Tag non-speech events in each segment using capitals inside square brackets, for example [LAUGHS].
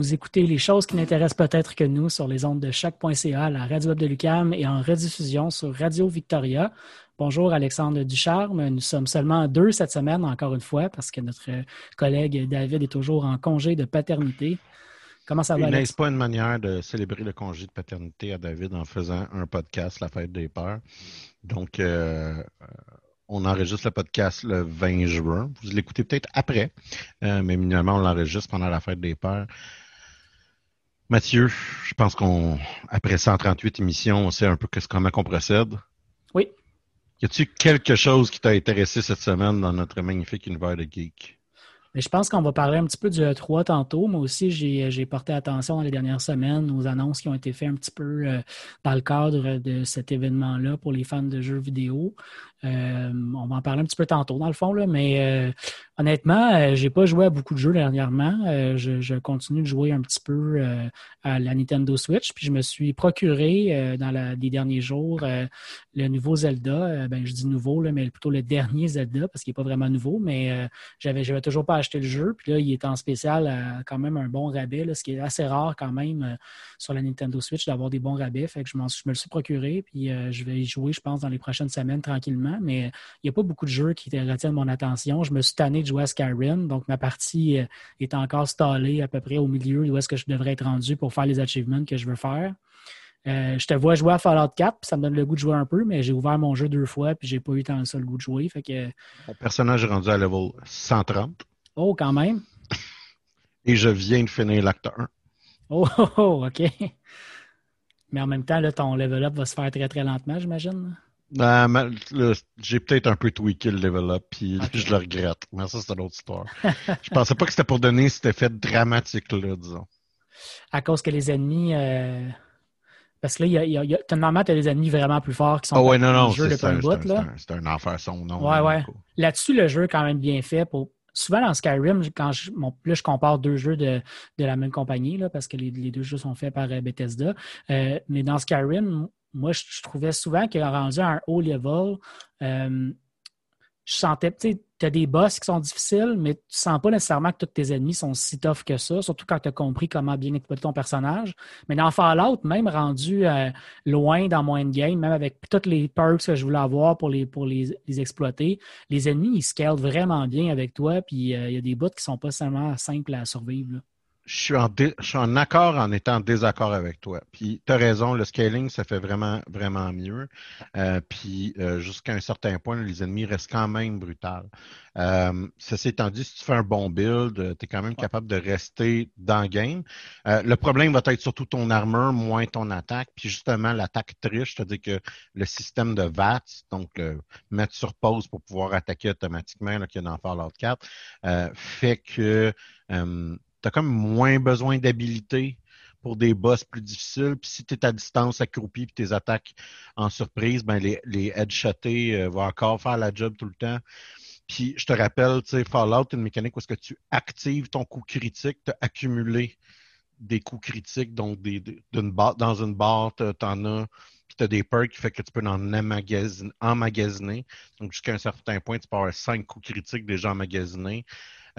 Vous écoutez les choses qui n'intéressent peut-être que nous sur les ondes de choc.ca, la radio web de Lucam et en rediffusion sur Radio Victoria. Bonjour Alexandre Ducharme. Nous sommes seulement deux cette semaine, encore une fois, parce que notre collègue David est toujours en congé de paternité. Comment ça va? N'est-ce pas une manière de célébrer le congé de paternité à David en faisant un podcast, La Fête des Peurs? Donc, euh, on enregistre le podcast le 20 juin. Vous l'écoutez peut-être après, euh, mais minimalement, on l'enregistre pendant la Fête des Peurs. Mathieu, je pense qu'on, après 138 émissions, on sait un peu comment on procède. Oui. Y a-t-il quelque chose qui t'a intéressé cette semaine dans notre magnifique univers de geek? je pense qu'on va parler un petit peu du E3 tantôt. Moi aussi, j'ai porté attention dans les dernières semaines aux annonces qui ont été faites un petit peu euh, dans le cadre de cet événement-là pour les fans de jeux vidéo. Euh, on va en parler un petit peu tantôt, dans le fond, là, mais euh, honnêtement, euh, j'ai pas joué à beaucoup de jeux dernièrement. Je, continue de jouer un petit peu à la Nintendo Switch, puis je me suis procuré dans les derniers jours le nouveau Zelda. ben, je dis nouveau, là, mais plutôt le dernier Zelda, parce qu'il n'est pas vraiment nouveau, mais j'avais, j'avais toujours pas acheté le jeu. Puis là, il est en spécial quand même un bon rabais, ce qui est assez rare quand même sur la Nintendo Switch d'avoir des bons rabais. Fait que je, je me le suis procuré, puis je vais y jouer, je pense, dans les prochaines semaines tranquillement mais il n'y a pas beaucoup de jeux qui retiennent mon attention. Je me suis tanné de jouer à Skyrim, donc ma partie euh, est encore stallée à peu près au milieu où est-ce que je devrais être rendu pour faire les achievements que je veux faire. Euh, je te vois jouer à Fallout 4, puis ça me donne le goût de jouer un peu, mais j'ai ouvert mon jeu deux fois, puis j'ai pas eu tant le seul goût de jouer. Fait que... Mon personnage est rendu à level 130. Oh, quand même. [LAUGHS] Et je viens de finir l'acte 1. Oh, [LAUGHS] oh, oh, OK. Mais en même temps, là, ton level up va se faire très, très lentement, j'imagine. Ben, j'ai peut-être un peu tweaké le level up, puis [LAUGHS] je le regrette. Mais ça, c'est une autre histoire. je pensais pas que c'était pour donner cet effet dramatique-là, disons. À cause que les ennemis. Euh, parce que là, il y a, y a, normalement, tu as des ennemis vraiment plus forts qui sont oh, ouais, non, non, c'est un, un, un, enfer son nom. Ouais, ouais. Là-dessus, le jeu est quand même bien fait. Pour... Souvent dans Skyrim, quand je, là, je compare deux jeux de, de la même compagnie, là, parce que les, les, deux jeux sont faits par euh, Bethesda. Euh, mais dans Skyrim, moi, je, trouvais souvent que rendu à un haut level, euh, je sentais, tu sais, tu as des boss qui sont difficiles, mais tu sens pas nécessairement que tous tes ennemis sont si tough que ça, surtout quand tu as compris comment bien exploiter ton personnage. Mais dans Fallout, même rendu euh, loin dans mon endgame, même avec toutes les perks que je voulais avoir pour les, pour les, exploiter, les ennemis, ils scalent vraiment bien avec toi, puis euh, il y a des bots qui sont pas seulement simples à survivre je suis, en je suis en accord en étant en désaccord avec toi. Puis tu as raison, le scaling, ça fait vraiment, vraiment mieux. Euh, puis euh, jusqu'à un certain point, les ennemis restent quand même brutals. Euh, ceci étant dit, si tu fais un bon build, tu es quand même capable de rester dans le game. Euh, le problème va être surtout ton armure, moins ton attaque. Puis justement, l'attaque triche, c'est-à-dire que le système de VATS, donc mettre sur pause pour pouvoir attaquer automatiquement, là, qu'il y a dans Fallout 4, fait que as comme moins besoin d'habilité pour des boss plus difficiles. Puis si tu es à distance accroupi puis tes attaques en surprise, ben les, les headshotés euh, vont encore faire la job tout le temps. Puis je te rappelle, tu sais, Fallout, une mécanique où est-ce que tu actives ton coup critique, tu accumulé des coups critiques, donc d'une dans une barre, tu en as, puis tu as des perks qui fait que tu peux en emmagasiner. Donc jusqu'à un certain point, tu peux avoir cinq coups critiques déjà emmagasinés.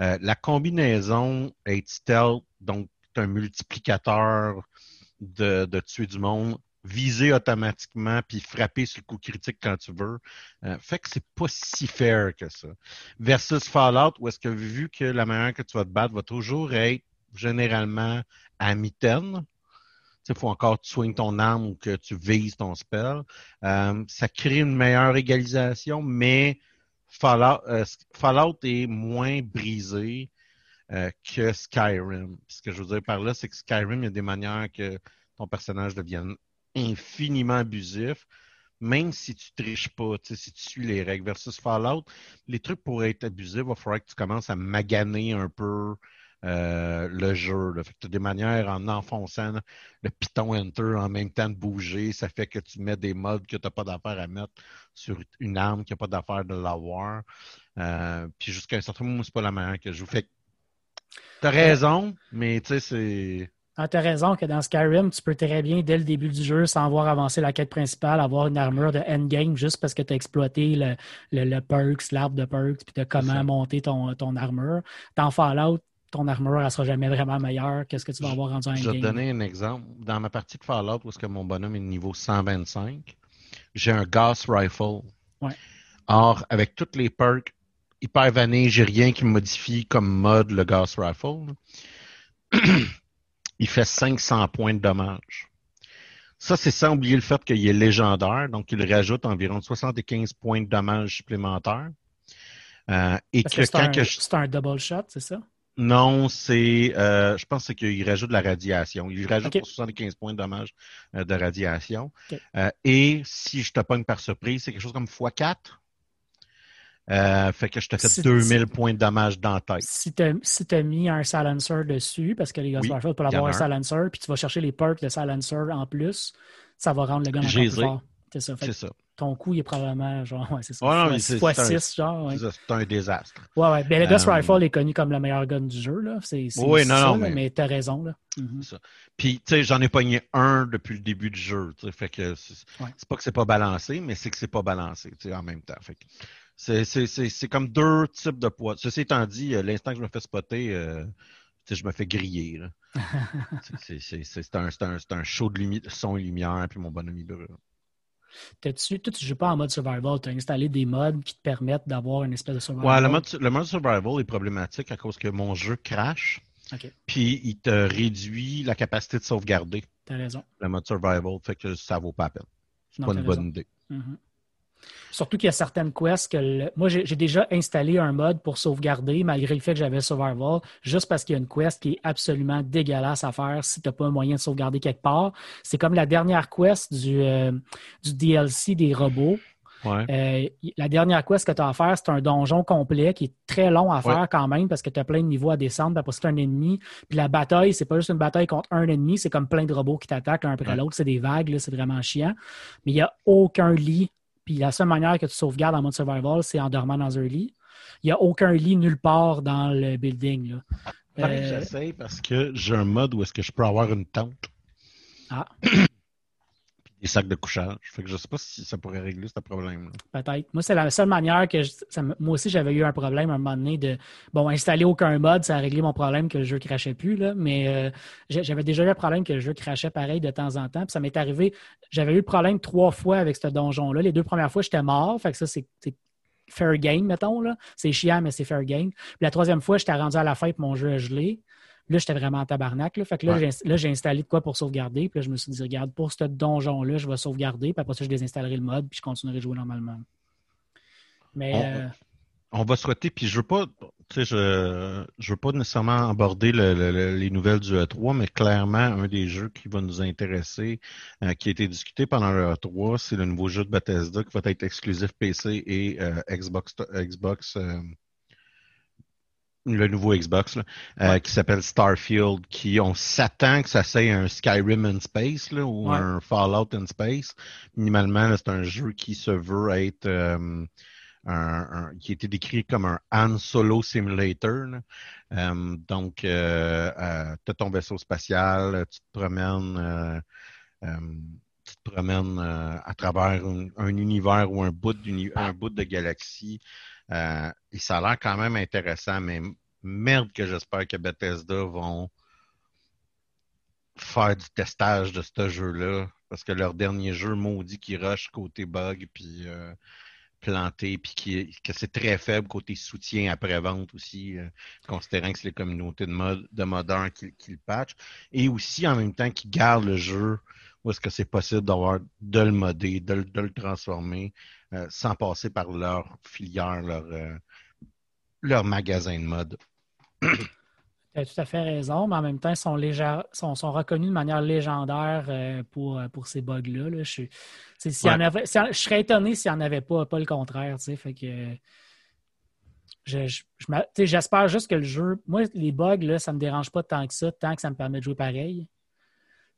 Euh, la combinaison est stealth, donc un multiplicateur de, tuer du monde, viser automatiquement puis frapper sur le coup critique quand tu veux. Euh, fait que c'est pas si fair que ça. Versus Fallout, où est-ce que vu que la manière que tu vas te battre va toujours être généralement à mitaine, il faut encore que tu soignes ton arme ou que tu vises ton spell. Euh, ça crée une meilleure égalisation, mais euh, Fallout, est moins brisé euh, que Skyrim. Ce que je veux dire par là, c'est que Skyrim, il y a des manières que ton personnage devienne infiniment abusif, même si tu triches pas, si tu suis les règles. Versus Fallout, les trucs pour être abusifs, il va falloir que tu commences à maganer un peu euh, le jeu. Tu as des manières en enfonçant le Python Enter en même temps de bouger. Ça fait que tu mets des modes que tu n'as pas d'affaire à mettre sur une arme qui n'a pas d'affaire de l'avoir. Euh, puis jusqu'à un certain moment, c'est pas la manière que je vous fais. Tu as raison, mais tu sais, c'est. Ah, tu as raison que dans Skyrim, tu peux très bien, dès le début du jeu, sans voir avancer la quête principale, avoir une armure de endgame juste parce que tu as exploité le, le, perks, l'arbre de perks, puis tu as comment monter ton, ton armure. Dans Fallout, ton armure, elle sera jamais vraiment meilleure que ce que tu vas avoir rendu en Je vais te donner un exemple. Dans ma partie de Fallout, où est-ce que mon bonhomme est niveau 125, j'ai un Gas Rifle. Ouais. Or, avec toutes les perks hyper vanille, j'ai rien qui me modifie comme mode le Gas Rifle. [CLEARS THROAT] il fait 500 points de dommage. Ça, c'est sans oublier le fait qu'il est légendaire, donc il rajoute environ 75 points de dommage supplémentaires. Euh, et Parce que, que c'est quand un, que je... c'est un double shot, c'est ça? Non, c'est. euh, je pense qu'il rajoute de la radiation. Il rajoute pour 75 points de dommage euh, de radiation. Euh, et si je te pogne par surprise, c'est quelque chose comme x4. Euh, fait que je te fais Si- 2000 points de dommage dans la tête. Si tu as, si mis un silencer dessus, parce que les Ghost Oui, Rifle peuvent avoir un un. silencer, puis tu vas chercher les perks de silencer en plus, ça va rendre le gun encore plus fort. C'est ça. Fait C'est ça. Ton coup, il est probablement genre, ouais, c'est ça. Ouais, non, c'est- fois c'est un- 6, genre. Ouais, C'est un désastre. ouais. ouais. Ben, le Ghost Euh, Rifle est connu comme le meilleur gun du jeu, là. C'est, Oui, non, ça, non, mais- mais t'as raison, là. Mhm. Puis, tu sais, j'en ai pogné un depuis le début du jeu. tu sais, Fait que c'est Ouais. pas que c'est pas balancé, mais c'est que c'est pas balancé tu sais, en même temps. Fait que c'est- c'est c'est- c'est comme deux types de poids. Ceci étant dit, euh, l'instant que je me fais spotter, euh, tu sais, je me fais griller. là. [LAUGHS] C'est- c'est- c'est c'est un, c'est un, c'est un show de son et lumière, puis mon bonhomme il brûle. T'as-tu, toi, tu joues pas en mode survival, tu as installé des mods qui te permettent d'avoir une espèce de survival? Ouais, le mode, le mode survival est problématique à cause que mon jeu crash, Ok, puis il te réduit la capacité de sauvegarder t'as raison. le mode survival. Fait que ça vaut pas la peine. C'est Non, pas une raison. bonne idée. Mhm. Surtout qu'il y a certaines quests que le- moi j'ai déjà installé un mode pour sauvegarder malgré le fait que j'avais survival juste parce qu'il y a une quest qui est absolument dégueulasse à faire si tu n'as pas un moyen de sauvegarder quelque part. C'est comme la dernière quest du, euh, du DLC des robots. Ouais. Euh, la dernière quest que tu as à faire, c'est un donjon complet qui est très long à faire Ouais. quand même parce que tu as plein de niveaux à descendre. Après, c'est un ennemi. Puis la bataille, c'est pas juste une bataille contre un ennemi, c'est comme plein de robots qui t'attaquent l'un après Ouais. l'autre. C'est des vagues, c'est vraiment chiant. Mais il n'y a aucun lit. Puis la seule manière que tu sauvegardes en mode survival, c'est en dormant dans un lit. Il n'y a aucun lit nulle part dans le building. Euh, J'essaye parce que j'ai un mode où est-ce que je peux avoir une tente. Ah. [CLEARS THROAT] Des sacs de couchage. Fait que je sais pas si ça pourrait régler ce problème. Peut-être. Moi, c'est la seule manière que je- moi aussi j'avais eu un problème à un moment donné de bon installer aucun mode, ça a réglé mon problème que le jeu crachait plus là, mais euh, j'avais déjà eu un problème que le jeu crachait pareil de temps en temps. Puis ça m'est arrivé, j'avais eu le problème trois fois avec ce donjon là. Les deux premières fois j'étais mort, fait que ça c'est fair game mettons. C'est chiant mais c'est fair game. Puis la troisième fois j'étais rendu à la puis mon jeu a gelé. Là, j'étais vraiment en tabarnak. Là. Fait que là, Ouais. j'ai- là, j'ai installé de quoi pour sauvegarder. Puis là, je me suis dit, regarde, pour ce donjon-là, je vais sauvegarder. Puis après ça, je désinstallerai le mode. Puis je continuerai de jouer normalement. Mais On- euh, On va souhaiter, puis je veux pas, tu sais, je, je veux pas nécessairement aborder le- le- le- les nouvelles du E3, mais clairement, un des jeux qui va nous intéresser, euh, qui a été discuté pendant le E3, c'est le nouveau jeu de Bethesda qui va être exclusif PC et euh, Xbox, Xbox euh, le nouveau Xbox, là, euh, qui s'appelle Starfield, qui on s'attend que ça soit un Skyrim in Space là, ou Ouais. un Fallout in Space. Minimalement, c'est un jeu qui se veut être euh, un, un- qui a été décrit comme un Han Solo Simulator. là. Euh, donc, euh, tu as ton vaisseau spatial, tu te promènes, tu te promènes euh, à travers un, un univers ou un bout, un bout de galaxie. Euh, et ça a l'air quand même intéressant, mais merde que j'espère que Bethesda vont faire du testage de ce jeu-là. Parce que leur dernier jeu maudit qui rush côté bug, puis euh, planté, puis qui, que c'est très faible côté soutien après-vente aussi, euh, considérant que c'est les communautés de, mode, de modeurs qui, qui le patchent. Et aussi en même temps qui gardent le jeu où est-ce que c'est possible d'avoir de le modder, de, le- de le transformer, euh, sans passer par leur filière, leur, euh, leur magasin de mode. tu as tout à fait raison, mais en même temps, ils sont, légère- sont, sont reconnus de manière légendaire euh, pour, pour ces bugs-là. là. Je, suis- en avait- si- je serais étonné s'il n'y en avait pas, pas le contraire. Fait que, je- je- J'espère juste que le jeu. Moi, les bugs, là, ça ne me dérange pas tant que ça, tant que ça me permet de jouer pareil.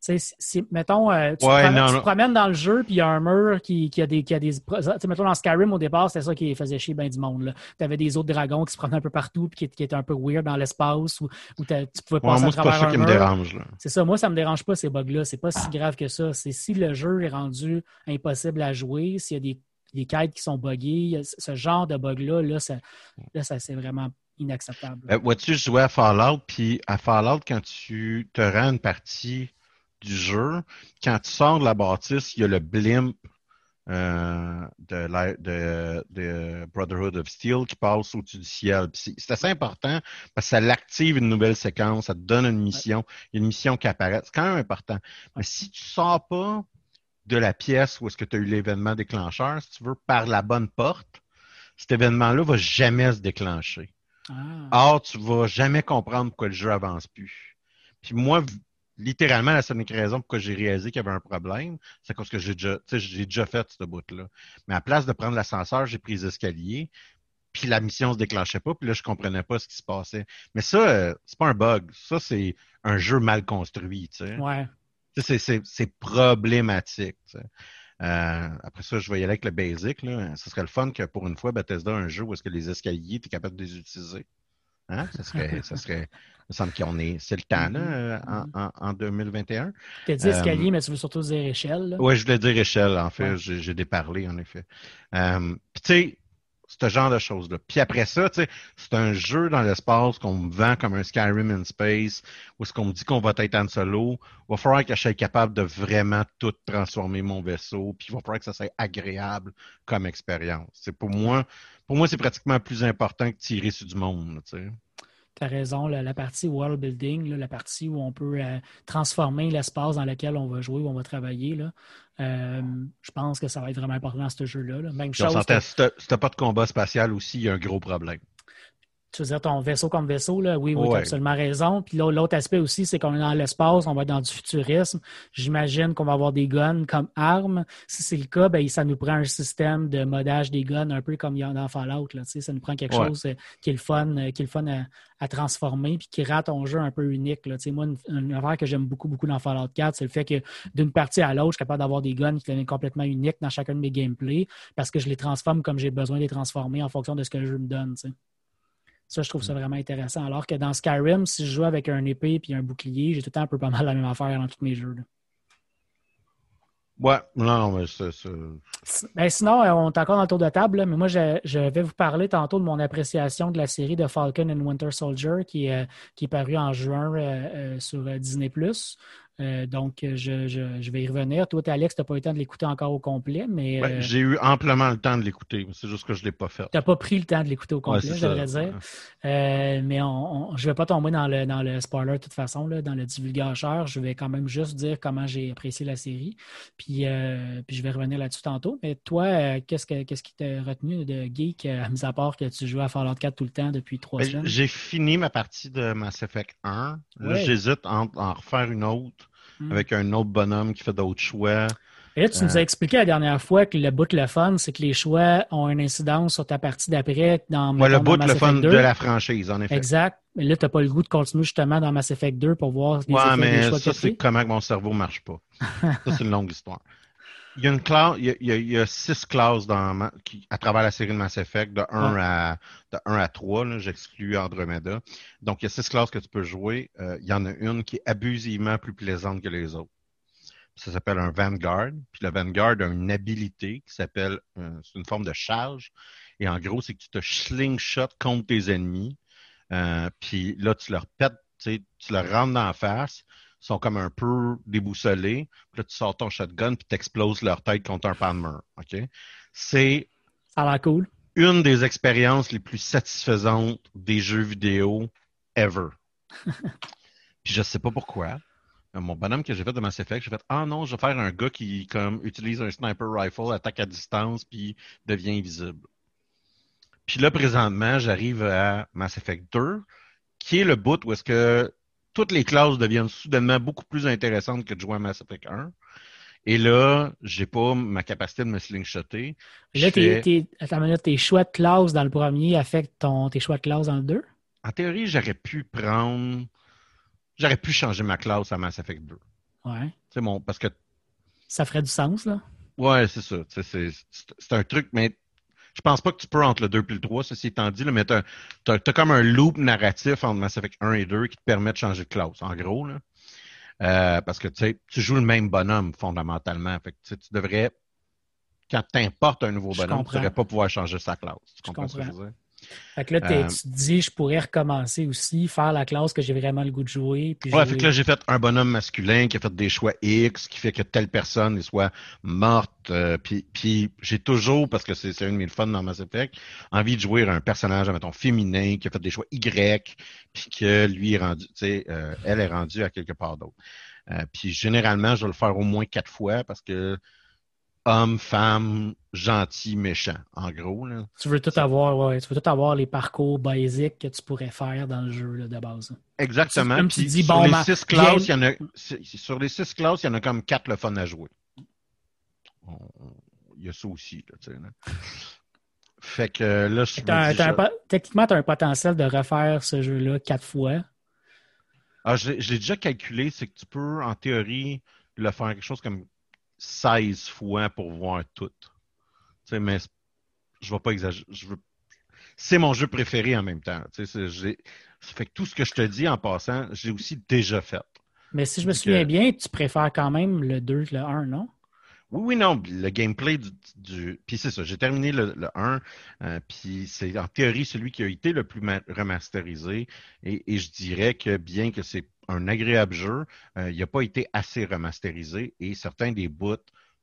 Tu sais, si- si- mettons, euh, tu, te Ouais, promènes, non, tu te promènes dans le jeu, puis il y a un mur qui, qui a des. Qui a des tu sais, mettons, dans Skyrim, au départ, c'était ça qui faisait chier bien du monde. Tu avais des autres dragons qui se promenaient un peu partout, puis qui, qui étaient un peu weird dans l'espace, ou, ou t'as- tu pouvais Ouais, passer moi, à c'est pas ça un qui me mur. dérange. Là. C'est ça, moi, ça me dérange pas ces bugs-là. C'est pas si grave que ça. C'est si le jeu est rendu impossible à jouer, s'il y a des, des quêtes qui sont buggées, ce genre de bug-là, là, ça, là, ça c'est vraiment inacceptable. Euh, Vois-tu, je jouais à Fallout, puis à Fallout, quand tu te rends une partie du jeu, quand tu sors de la bâtisse, il y a le blimp euh, de, de, de, Brotherhood of Steel qui passe au-dessus du ciel. C'est assez important parce que ça l'active une nouvelle séquence, ça te donne une mission, il y a une mission qui apparaît. C'est quand même important. Mais si tu sors pas de la pièce où est-ce que tu as eu l'événement déclencheur, si tu veux, par la bonne porte, cet événement-là va jamais se déclencher. Ah. Or, tu vas jamais comprendre pourquoi le jeu avance plus. Puis moi, littéralement, la seule raison pourquoi j'ai réalisé qu'il y avait un problème, c'est parce que j'ai déjà, j'ai déjà fait ce bout-là. Mais à place de prendre l'ascenseur, j'ai pris les escaliers, puis la mission se déclenchait pas, puis là, je comprenais pas ce qui se passait. Mais ça, euh, c'est pas un bug. Ça, c'est un jeu mal construit, tu sais. Ouais. C'est problématique. Euh, après ça, je vais y aller avec le basic. Là. Ce serait le fun que pour une fois, Bethesda a un jeu où est-ce que les escaliers, tu es capable de les utiliser. Hein? Ça serait, ça serait, il me semble qu'on est, c'est le temps, là, mm-hmm. euh, en, en, 2021. Tu as dit escalier, euh, mais tu veux surtout dire échelle. Oui, je voulais dire échelle, en fait. J'ai déparlé, en effet. Euh, Puis, tu sais, ce genre de choses-là. Puis après ça, tu sais, c'est un jeu dans l'espace qu'on me vend comme un Skyrim in Space, où ce qu'on me dit qu'on va être en solo. Il va falloir que je sois capable de vraiment tout transformer mon vaisseau, puis il va falloir que ça soit agréable comme expérience. C'est pour moi, pour moi, c'est pratiquement plus important que tirer sur du monde, tu sais tu as raison, la, partie world building, la partie où on peut euh, transformer l'espace dans lequel on va jouer, où on va travailler, là, euh, je pense que ça va être vraiment important dans ce jeu-là. Même chose. Si tu n'as pas de combat spatial aussi, il y a un gros problème tu veux dire ton vaisseau comme vaisseau, là, oui, oui, tu as absolument raison. Puis l'autre aspect aussi, c'est qu'on est dans l'espace, on va être dans du futurisme. J'imagine qu'on va avoir des guns comme armes. Si c'est le cas, ben, ça nous prend un système de modage des guns, un peu comme il y a dans Fallout. Là, ça nous prend quelque chose euh, qui est le fun, euh, qui est le fun à, transformer, puis qui rend ton jeu un peu unique. Là. Moi, une, affaire que j'aime beaucoup, beaucoup dans Fallout 4, c'est le fait que d'une partie à l'autre, je suis capable d'avoir des guns qui deviennent complètement uniques dans chacun de mes gameplays parce que je les transforme comme j'ai besoin de les transformer en fonction de ce que le jeu me donne. Ça, je trouve ça mm. vraiment intéressant. Alors que dans Skyrim, si je joue avec un épée et un bouclier, j'ai tout le temps un peu pas mal la même affaire dans tous mes jeux. Ouais, non, mais c'est. Ben, sinon, euh, on est encore dans le tour de table, mais moi, je, vais vous parler tantôt de mon appréciation de la série de Falcon and Winter Soldier qui, est, qui est parue en juin euh, euh, sur Disney. Euh, donc, je, je, vais y revenir. Toi, Alex, tu n'as pas eu le temps de l'écouter encore au complet, mais. Euh, j'ai eu amplement le temps de l'écouter, c'est juste que je ne l'ai pas fait. Tu n'as pas pris le temps de l'écouter au complet, je devrais dire. Euh, mais je ne vais pas tomber dans le, dans le spoiler de toute façon, là, dans le divulgateur. Je vais quand même juste dire comment j'ai apprécié la série. Puis, puis je vais revenir là-dessus tantôt. Mais toi, qu'est-ce, que, qu'est-ce qui t'a retenu de geek, à mis à part que tu joues à Fallout 4 tout le temps depuis trois ben, semaines? J'ai fini ma partie de Mass Effect 1. Là, j'hésite à en refaire une autre. Hmm. avec un autre bonhomme qui fait d'autres choix. Et là, tu nous as euh, expliqué la dernière fois que le bout le fun, c'est que les choix ont une incidence sur ta partie d'après dans ouais, le bout le fun de la franchise, en effet. Exact. Mais là, tu n'as pas le goût de continuer justement dans Mass Effect 2 pour voir les ouais, mais ça, c'est comment mon cerveau ne marche pas. [LAUGHS] ça, c'est une longue histoire. Il y a une classe, il y a, six classes dans, qui, à travers la série de Mass Effect, de 1 à, de 1 à 3, j'exclus Andromeda. Donc, il y a six classes que tu peux jouer. Euh, il y en a une qui est abusivement plus plaisante que les autres. Ça s'appelle un Vanguard. Puis le Vanguard a une habilité qui s'appelle, euh, c'est une forme de charge. Et en gros, c'est que tu te slingshot contre tes ennemis. Euh, puis là, tu leur pètes, tu leur rentres dans la face sont comme un peu déboussolés. Puis là, tu sors ton shotgun puis tu exploses leur tête contre un pan de mur. OK? C'est. Ça cool. Une des expériences les plus satisfaisantes des jeux vidéo ever. [LAUGHS] puis je sais pas pourquoi. Mon bonhomme que j'ai fait de Mass Effect, j'ai fait Ah non, je vais faire un gars qui comme utilise un sniper rifle, attaque à distance, puis devient invisible. Puis là, présentement, j'arrive à Mass Effect 2, qui est le bout où est-ce que toutes les classes deviennent soudainement beaucoup plus intéressantes que de jouer à Mass Effect 1. Et là, j'ai pas ma capacité de me slingshotter. Là, tes, tes, tes choix de classe dans le premier affectent ton, tes choix de classe dans le 2? En théorie, j'aurais pu prendre. J'aurais pu changer ma classe à Mass Effect 2. Ouais. C'est bon, parce que. Ça ferait du sens, là? Ouais, c'est ça. C'est un truc, mais je pense pas que tu peux entre le 2 et le 3, ceci étant dit, là, mais tu as, comme un loop narratif entre Mass Effect 1 et 2 qui te permet de changer de classe, en gros. Là. Euh, parce que tu joues le même bonhomme fondamentalement. Fait que, tu devrais, quand tu importes un nouveau bonhomme, tu ne devrais pas pouvoir changer sa classe. Tu comprends, ce que je veux dire? Fait que là, euh, tu te dis, je pourrais recommencer aussi, faire la classe que j'ai vraiment le goût de jouer. Puis ouais, fait que là, j'ai fait un bonhomme masculin qui a fait des choix X, qui fait que telle personne soit morte. Euh, puis, puis j'ai toujours, parce que c'est un de mes fun dans Mass Effect, envie de jouer un personnage, mettons, féminin, qui a fait des choix Y, puis que lui est rendu, tu sais, euh, elle est rendue à quelque part d'autre. puis généralement, je vais le faire au moins quatre fois parce que homme, femme, gentil, méchant, en gros. Là. Tu veux tout avoir, ouais, tu veux tout avoir les parcours basiques que tu pourrais faire dans le jeu de base. Exactement. Comme tu dis, sur, les six classes, il y en a, sur les six classes, il y en a comme quatre le fun à jouer. Il y a ça aussi. Là, tu sais, là. Fait que là, je as, Techniquement, tu as un potentiel de refaire ce jeu-là quatre fois. Ah, je l'ai déjà calculé, c'est que tu peux, en théorie, le faire quelque chose comme 16 fois pour voir tout. sais, mais je ne vais pas exagérer. C'est mon jeu préféré en même temps. Ça fait que tout ce que je te dis en passant, j'ai aussi déjà fait. Mais si je me souviens bien, tu préfères quand même le 2 que le 1, non? Oui, oui, non. Le gameplay du. Puis c'est ça, j'ai terminé le, 1. Euh, puis c'est en théorie celui qui a été le plus remasterisé. Et, et je dirais que bien que c'est un agréable jeu. Euh, il n'a pas été assez remasterisé et certains des bouts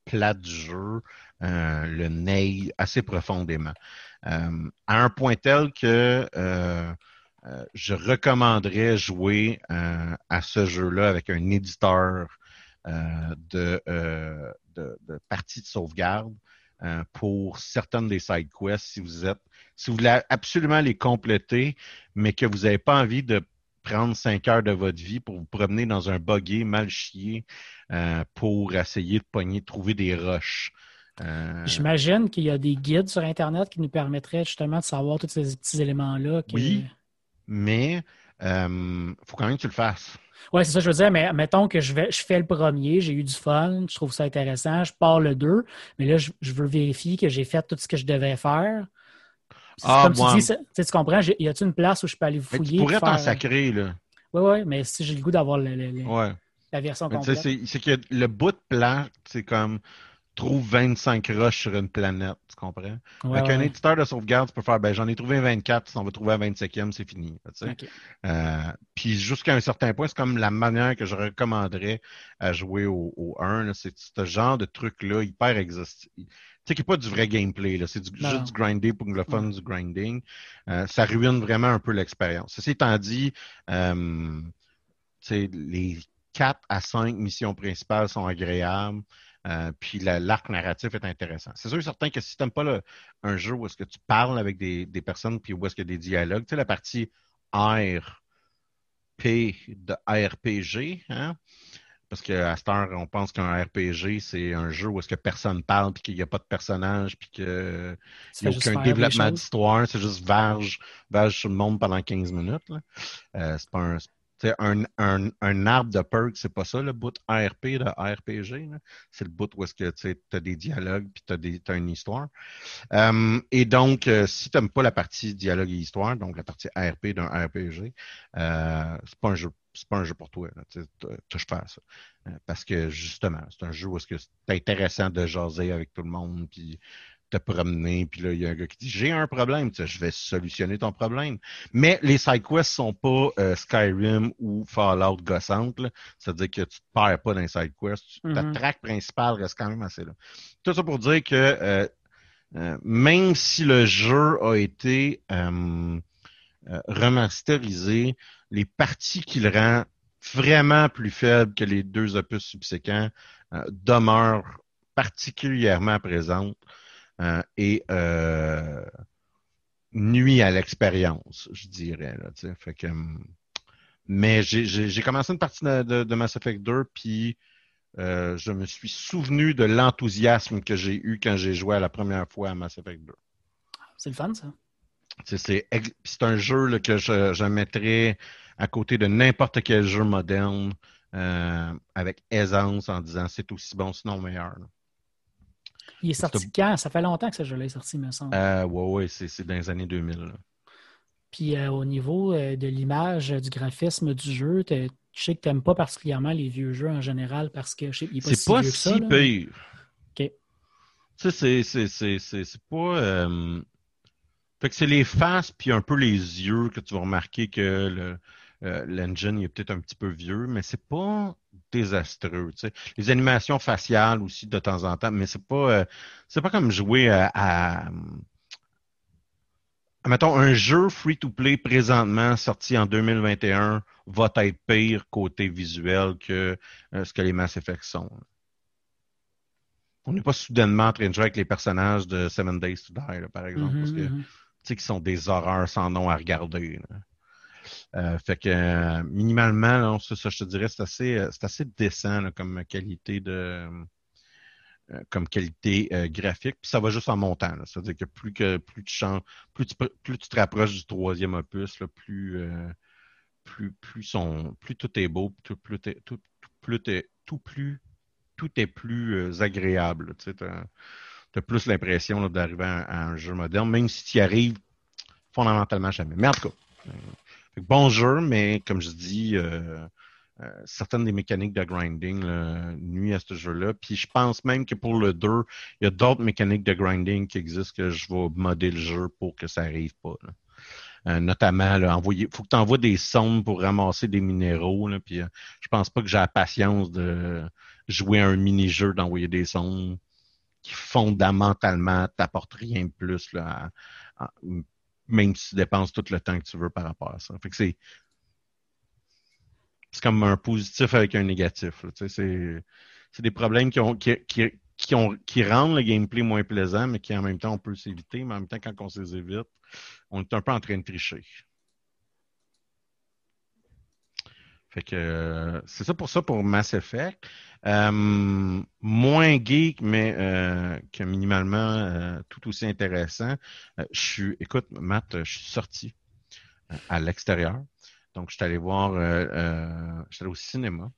plats du jeu euh, le naillent assez profondément. Euh, à un point tel que je recommanderais jouer à ce jeu-là avec un éditeur de, de, de partie de sauvegarde pour certaines des side quests si vous êtes si vous voulez absolument les compléter, mais que vous n'avez pas envie de prendre cinq heures de votre vie pour vous promener dans un buggy mal chié euh, pour essayer de pogner, de trouver des roches. Euh, J'imagine qu'il y a des guides sur Internet qui nous permettraient justement de savoir tous ces petits éléments-là. Oui, mais euh, faut quand même que tu le fasses. Oui, c'est ça que je veux dire, mais mettons que je, vais, je fais le premier, j'ai eu du fun, je trouve ça intéressant, je pars le deux, mais là, je, je veux vérifier que j'ai fait tout ce que je devais faire. Ah, comme tu dis, tu comprends, y a-t-il une place où je peux aller fouiller? tu pourrais t'en sacrer, là. Oui, oui, mais si j'ai le goût d'avoir la version complète. C'est que le bout de plan, c'est comme trouve 25 roches sur une planète, tu comprends? Avec un éditeur de sauvegarde, tu peux faire, ben j'en ai trouvé 24, si on va trouver un 25e, c'est fini. Euh, puis jusqu'à un certain point, c'est comme la manière que je recommanderais à jouer au, au 1, c'est ce genre de truc-là hyper exhaustif sais, qui n'est pas du vrai gameplay. Là. C'est juste du grinding pour le fun du grinding. Euh, ça ruine vraiment un peu l'expérience. Ceci étant dit, euh, les 4 à 5 missions principales sont agréables. Euh, puis l'arc narratif est intéressant. C'est sûr et certain que si tu n'aimes pas le, un jeu où est-ce que tu parles avec des, des personnes puis où est-ce qu'il y a des dialogues, tu sais, la partie R, P de RPG, hein, parce qu'à cette heure, on pense qu'un RPG, c'est un jeu où est-ce que personne parle, puis qu'il n'y a pas de personnage, puis qu'il n'y a aucun développement d'histoire. C'est juste verge, verge sur le monde pendant 15 minutes. Euh, c'est pas un, un, un, un, arbre de perk, c'est pas ça le bout ARP de RPG. C'est le bout où est-ce que tu as des dialogues puis tu as, une histoire. Euh, et donc, euh, si tu n'aimes pas la partie dialogue et histoire, donc la partie ARP d'un RPG, euh, c'est pas un jeu c'est pas un jeu pour toi. Touche pas ça. Euh, parce que justement, c'est un jeu où c'est intéressant de jaser avec tout le monde, puis te promener, puis là, il y a un gars qui dit J'ai un problème, je vais solutionner ton problème. Mais les side quests sont pas euh, Skyrim ou Fallout gossante, c'est-à-dire que tu te perds pas dans les side quests. Ta mm-hmm. track principale reste quand même assez là. Tout ça pour dire que euh, euh, même si le jeu a été remasterisé, les parties qu'il rend vraiment plus faibles que les deux opus subséquents demeurent particulièrement présentes. Euh, et euh, nuit à l'expérience, je dirais. Là, fait que, mais j'ai commencé une partie de, Mass Effect 2, puis euh, je me suis souvenu de l'enthousiasme que j'ai eu quand j'ai joué la première fois à Mass Effect 2. C'est le fun, ça. C'est un jeu que je, je, mettrais à côté de n'importe quel jeu moderne avec aisance en disant c'est aussi bon, sinon meilleur. Il est sorti quand? Ça fait longtemps que ce jeu-là est sorti, me semble. Euh, oui, ouais, c'est dans les années 2000. Puis euh, au niveau euh, de l'image, du graphisme du jeu, je sais que tu n'aimes pas particulièrement les vieux jeux en général parce que c'est pas, si, pas si pire. OK. Tu sais, c'est pas. Fait que c'est les faces puis un peu les yeux que tu vas remarquer que le, euh, l'engine est peut-être un petit peu vieux, mais c'est pas désastreux. Les animations faciales aussi de temps en temps, mais c'est pas euh, c'est pas comme jouer à, à, mettons un jeu free to play présentement sorti en 2021 va être pire côté visuel que euh, ce que les Mass Effect sont. On n'est pas soudainement en train de jouer avec les personnages de Seven Days to Die, par exemple, parce que mm-hmm. tu sais qui sont des horreurs sans nom à regarder. Euh, fait que euh, minimalement, ça, je te dirais, c'est assez, euh, c'est assez décent comme qualité de comme qualité graphique. Puis ça va juste en montant. C'est-à-dire que plus que plus tu plus tu, plus tu te rapproches du troisième opus, plus, plus, plus, son, plus tout est beau, tout, plus, tout, plus, plus, tout est plus agréable. Tu as, plus l'impression d'arriver à, un jeu moderne, même si tu y arrives fondamentalement jamais. Mais en tout cas, bon jeu, mais comme je dis, euh, euh, certaines des mécaniques de grinding nuisent à ce jeu-là. Puis je pense même que pour le 2, il y a d'autres mécaniques de grinding qui existent que je vais modder le jeu pour que ça arrive pas. Euh, notamment, il faut que tu envoies des sondes pour ramasser des minéraux. Là, puis je pense pas que j'ai la patience de jouer à un mini-jeu d'envoyer des sondes qui fondamentalement t'apportent rien de plus là, même si tu dépenses tout le temps que tu veux par rapport à ça. Fait que c'est. C'est comme un positif avec un négatif. C'est des problèmes qui ont, qui, qui, ont, qui rendent le gameplay moins plaisant, mais qui en même temps on peut s'éviter, mais en même temps, quand on s'évite, évite, on est un peu en train de tricher. Fait que euh, c'est ça pour ça pour Mass Effect. Euh, moins geek, mais euh, que minimalement tout aussi intéressant. je suis, écoute, Matt, je suis sorti à l'extérieur. Donc, je suis allé voir, je suis allé au cinéma.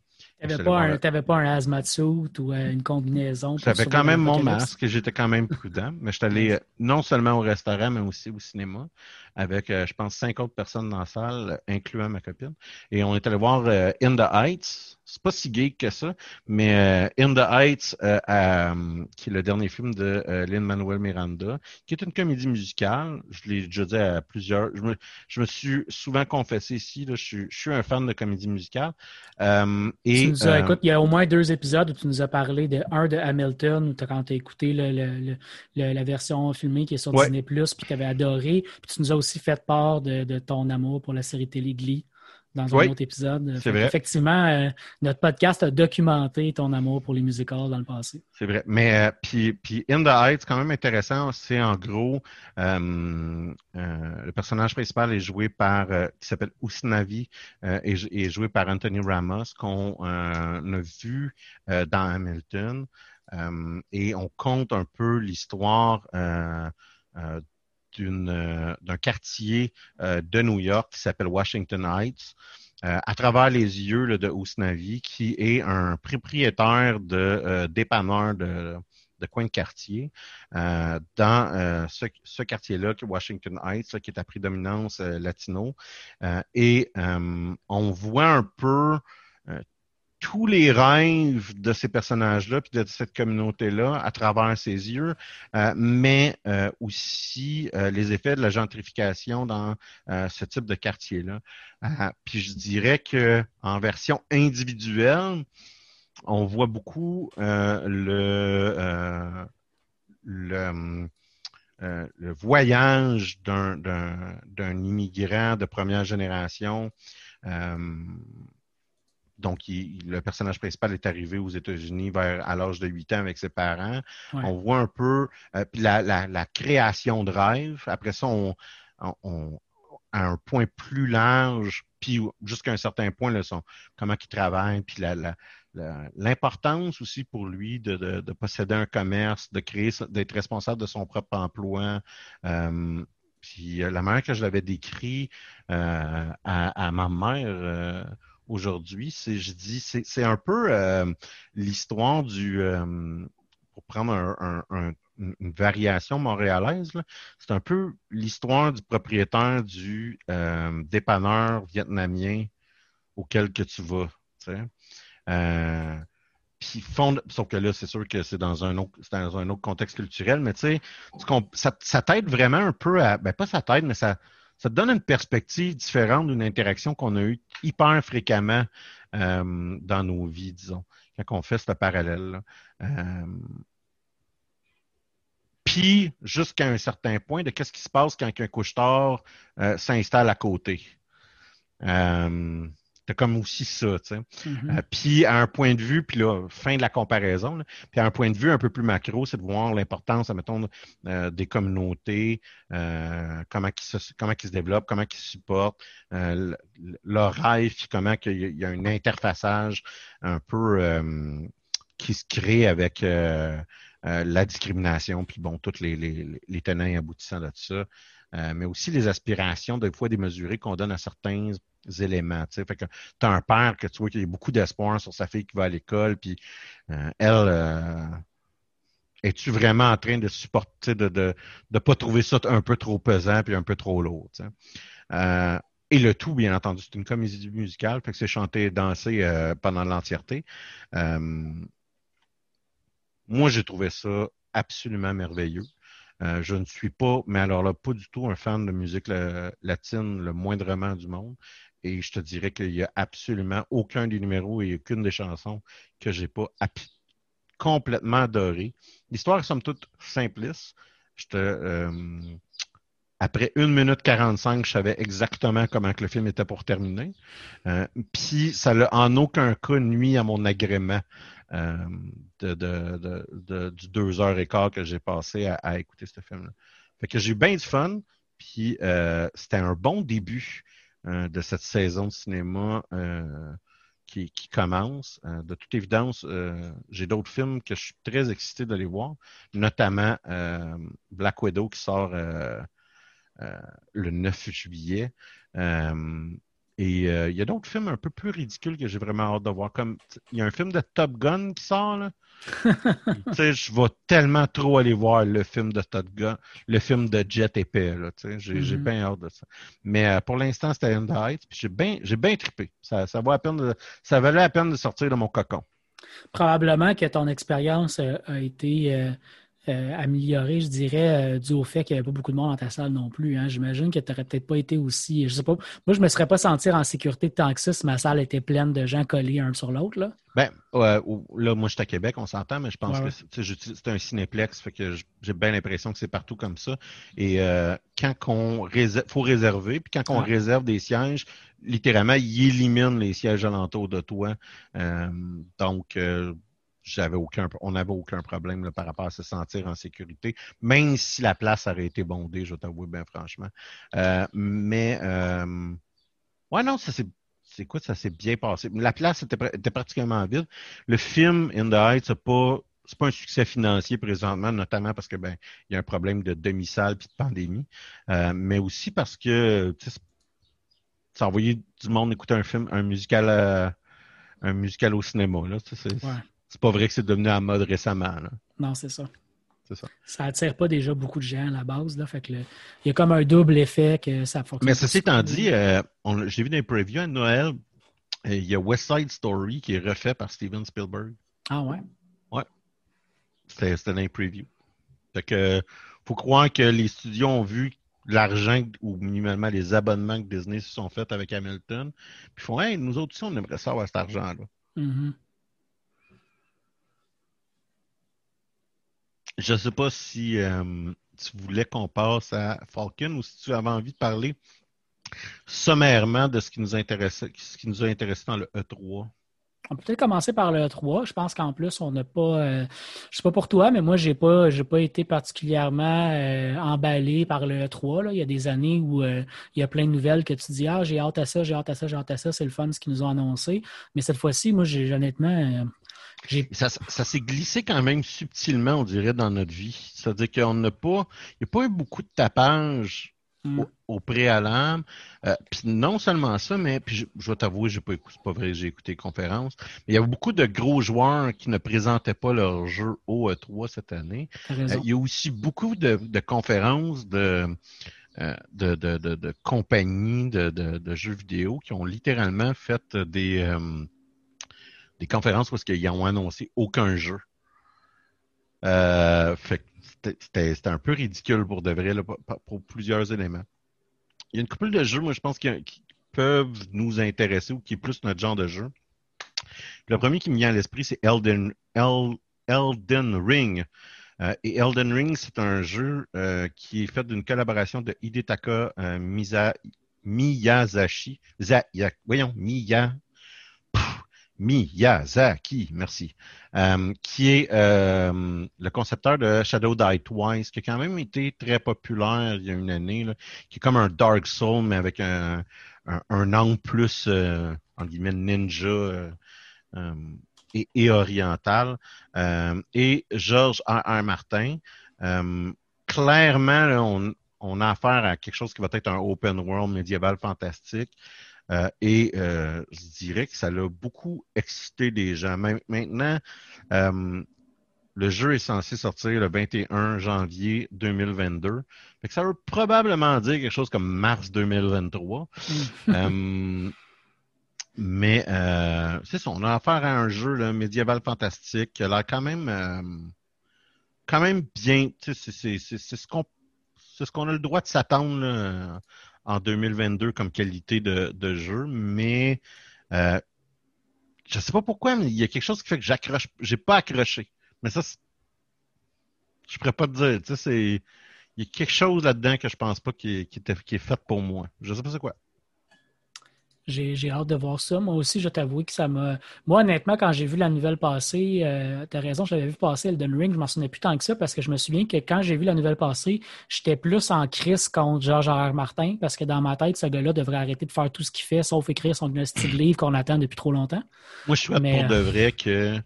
Tu n'avais pas, un, pas un hazmat suit ou une combinaison? J'avais quand même mon masque et j'étais quand même prudent. mais je suis allé non seulement au restaurant, mais aussi au cinéma avec, euh, je pense, 50 personnes dans la salle, incluant ma copine. Et on est allé voir euh, In the Heights. C'est pas si gay que ça, mais euh, In the Heights, qui est le dernier film de Lin-Manuel Miranda, qui est une comédie musicale. Je l'ai déjà dit à plusieurs. Je me, je me suis souvent confessé ici, là, je, suis, je, suis, un fan de comédie musicale. et, tu écoute, il y a au moins deux épisodes où tu nous as parlé de un de Hamilton, où quand tu as écouté le, le, la version filmée qui est sur Disney, puis tu avais adoré. Puis tu nous as aussi fait part de, ton amour pour la série télé Glee dans un autre épisode. Effectivement, euh, notre podcast a documenté ton amour pour les musicals dans le passé. C'est vrai. Mais euh, puis, puis In the Heights, c'est quand même intéressant. C'est en gros euh, le personnage principal est joué par qui s'appelle Usnavi et est, joué par Anthony Ramos qu'on a vu dans Hamilton. et on compte un peu l'histoire d'un quartier euh, de New York qui s'appelle Washington Heights. Euh, à travers les yeux de Ousnavi, qui est un propriétaire de dépanneur de, de coin de quartier dans ce, quartier-là, Washington Heights, qui est à prédominance latino. et on voit un peu tous les rêves de ces personnages-là, puis de cette communauté-là à travers ses yeux, euh, mais euh, aussi euh, les effets de la gentrification dans ce type de quartier-là. puis je dirais que en version individuelle, on voit beaucoup le, voyage d'un immigrant de première génération donc, le personnage principal est arrivé aux États-Unis vers à l'âge de 8 ans avec ses parents. On voit un peu euh, la, création de rêve. Après ça, on, à un point plus large, puis jusqu'à un certain point, là, son, comment il travaille, puis l'importance aussi pour lui de, posséder un commerce, de créer, d'être responsable de son propre emploi. Euh, puis euh, la manière que je l'avais décrit à, à, ma mère aujourd'hui. C'est, je dis, c'est, un peu euh, l'histoire du, euh, pour prendre une variation montréalaise, c'est un peu l'histoire du propriétaire du euh, dépanneur vietnamien auquel que tu vas. puis fond, sauf que là, c'est sûr que c'est dans un autre, contexte culturel, mais tu sais, ça, ça t'aide vraiment un peu à, ben pas ça t'aide, mais ça, ça te donne une perspective différente d'une interaction qu'on a eue hyper fréquemment euh, dans nos vies, disons, quand on fait ce parallèle. Euh, puis, jusqu'à un certain point, de qu'est-ce qui se passe quand un couche-tard euh, s'installe à côté. T'as comme aussi ça, tu sais. Mm-hmm. Euh, puis à un point de vue, puis là, fin de la comparaison, puis à un point de vue un peu plus macro, c'est de voir l'importance, mettons, euh, des communautés, euh, comment ils se, comment ils se développent, comment ils se supportent, leur rêve, puis comment il y a un interfaçage un peu qui se crée avec la discrimination, puis bon, tous les, les, les tenants aboutissants de ça. Mais aussi les aspirations, des fois démesurées qu'on donne à certains éléments. Fait que tu as un père que tu vois qu'il a beaucoup d'espoir sur sa fille qui va à l'école, puis euh, elle, euh, es-tu vraiment en train de supporter, de ne de, de pas trouver ça un peu trop pesant puis un peu trop lourd? Euh, et le tout, bien entendu, c'est une comédie musicale, c'est chanté et dansé pendant l'entièreté. moi, j'ai trouvé ça absolument merveilleux. Je ne suis pas, mais alors là, pas du tout un fan de musique latine le moindrement du monde. Et je te dirais qu'il n'y a absolument aucun des numéros et aucune des chansons que j'ai pas complètement adoré. L'histoire est somme toute simpliste. Euh, après une minute 45, je savais exactement comment que le film était pour terminer. Euh, puis ça n'a en aucun cas nuit à mon agrément euh, de, de, du deux heures et quart que j'ai passé à, écouter ce film-là. Fait que j'ai eu bien du fun. Puis c'était un bon début euh, de cette saison de cinéma euh, qui, commence. Euh, de toute évidence, j'ai d'autres films que je suis très excité d'aller voir, notamment Black Widow qui sort le 9 juillet. Et euh, il y a d'autres films un peu plus ridicules que j'ai vraiment hâte de voir. Comme il y a un film de Top Gun qui sort là. [LAUGHS] je vais tellement trop aller voir le film de Top Gun, le film de Jet épais. J'ai mm-hmm. bien hâte de ça. Mais euh, pour l'instant, c'était the Heights. J'ai bien j'ai bien trippé. Ça, ça, vaut peine ça valait la peine de sortir de mon cocon. Probablement que ton expérience euh, a été euh, amélioré, je dirais, euh, dû au fait qu'il n'y avait pas beaucoup de monde dans ta salle non plus. Hein. J'imagine que tu n'aurais peut-être pas été aussi. Je sais pas. Moi, je ne me serais pas sentir en sécurité tant que ça si ma salle était pleine de gens collés un sur l'autre. Là. Ben, là, moi, je suis à Québec, on s'entend, mais je pense que c'est un cinéplex, fait que j'ai bien l'impression que c'est partout comme ça. Et euh, quand on réserve, faut réserver, puis quand on réserve des sièges, littéralement, il élimine les sièges alentours de toi. donc, j'avais aucun, on n'avait aucun problème par rapport à se sentir en sécurité, même si la place aurait été bondée, je t'avoue bien franchement. Euh, mais euh, ouais, non, ça c'est écoute, ça s'est bien passé. La place était, était, pratiquement vide. Le film In the Heights, c'est pas c'est pas un succès financier présentement, notamment parce que ben il y a un problème de demi-salle puis de pandémie, euh, mais aussi parce que ça a envoyé du monde écouter un film, un musical, euh, un musical au cinéma là. C'est, ouais c'est pas vrai que c'est devenu à mode récemment. Non, c'est ça. C'est ça. Ça attire pas déjà beaucoup de gens à la base. Là, fait que il y a comme un double effet que ça fonctionne. Mais ceci étant dit, euh, j'ai vu dans les previews à Noël, euh, il y a West Side Story qui est refait par Steven Spielberg. Ah ouais? Ouais. C'était dans les previews. Fait que faut croire que les studios ont vu l'argent ou minimalement les abonnements que Disney se sont faits avec Hamilton. Puis ils font Hey, nous autres aussi, on aimerait savoir cet argent-là. Mm-hmm. Je ne sais pas si euh, tu voulais qu'on passe à Falcon ou si tu avais envie de parler sommairement de ce qui nous intéressait, ce qui nous a intéressé dans le E3. On peut peut-être commencer par le E3. Je pense qu'en plus, on n'a pas. Je euh, je sais pas pour toi, mais moi, je n'ai pas, pas été particulièrement euh, emballé par le E3. Il y a des années où il y a plein de nouvelles que tu dis Ah, j'ai hâte à ça, j'ai hâte à ça, j'ai hâte à ça, c'est le fun ce qu'ils nous ont annoncé. Mais cette fois-ci, moi, j'ai honnêtement ça, ça s'est glissé quand même subtilement, on dirait, dans notre vie. C'est-à-dire qu'on n'a pas, il n'y a pas eu beaucoup de tapage mm. au, préalable. Euh, non seulement ça, mais puis je, je vais t'avouer, j'ai pas écouté, c'est pas vrai, j'ai écouté les conférences. Mais il y a beaucoup de gros joueurs qui ne présentaient pas leur jeu au E3 cette année. Euh, il y a aussi beaucoup de, de conférences de euh, de, de, de, compagnies de, de, jeux vidéo qui ont littéralement fait des, des conférences parce qu'ils n'ont annoncé aucun jeu. Euh, c'était un peu ridicule pour de vrai, pour, plusieurs éléments. Il y a une couple de jeux, moi, je pense, qui, peuvent nous intéresser ou qui est plus notre genre de jeu. Le premier qui me vient à l'esprit, c'est Elden, Elden Ring. Euh, et Elden Ring, c'est un jeu euh, qui est fait d'une collaboration de Hidetaka euh, Miyazaki. voyons, Miya, Miyazaki, merci, qui est le concepteur de Shadow Die Twice, qui a quand même été très populaire il y a une année, qui est comme un Dark Soul, mais avec un, un, angle plus, en guillemets, ninja et, orientale. Euh, et Georges A. Martin, euh, clairement, on, a affaire à quelque chose qui va être un open world médiéval fantastique. Euh, et je dirais que ça l'a beaucoup excité des gens. Maintenant, le jeu est censé sortir le 21 janvier 2022. ça veut probablement dire quelque chose comme mars 2023. Mais euh, c'est ça, on a affaire à un jeu là, médiéval fantastique qui a l'air quand même euh, quand même bien. C'est ce qu'on c'est ce qu'on a le droit de s'attendre en 2022 comme qualité de, de jeu, mais euh, je sais pas pourquoi, mais il y a quelque chose qui fait que j'accroche. J'ai pas accroché. Mais ça, je pourrais pas te dire. Tu sais, c'est. Il y a quelque chose là-dedans que je pense pas qui, qui, qui est fait pour moi. Je sais pas c'est quoi. J'ai hâte de voir ça. Moi aussi, je t'avoue que ça m'a. Moi, honnêtement, quand j'ai vu la nouvelle passer, euh, tu as raison, je l'avais vu passer Elden Ring, je m'en souvenais plus tant que ça parce que je me souviens que quand j'ai vu la nouvelle passer, j'étais plus en crise contre George R. Martin parce que dans ma tête, ce gars-là devrait arrêter de faire tout ce qu'il fait sauf écrire son style livre qu'on attend depuis trop longtemps. Moi, je souhaite pour de euh, vrai que.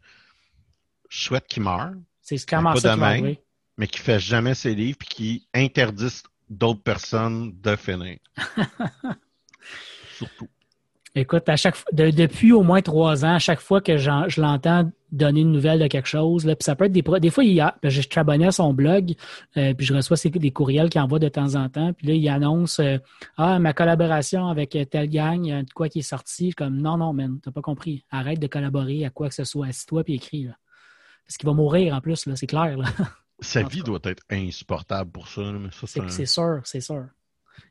Je souhaite qu'il meure. C'est clairement ça qui Mais qu'il ne fasse jamais ses livres et qu'il interdise d'autres personnes de finir. [LAUGHS] Surtout. Écoute, à chaque depuis au moins trois ans, à chaque fois que je l'entends donner une nouvelle de quelque chose, là, puis ça peut être des des fois il a, je suis abonné à son blog, euh, puis je reçois des courriels qu'il envoie de temps en temps, puis là il annonce euh, ah ma collaboration avec telle gang, il y a de quoi qui est sorti, comme non non man, t'as pas compris, arrête de collaborer à quoi que ce soit, assis-toi puis écris là. parce qu'il va mourir en plus là, c'est clair là. Sa vie doit être insupportable pour ça. c'est sûr, c'est sûr.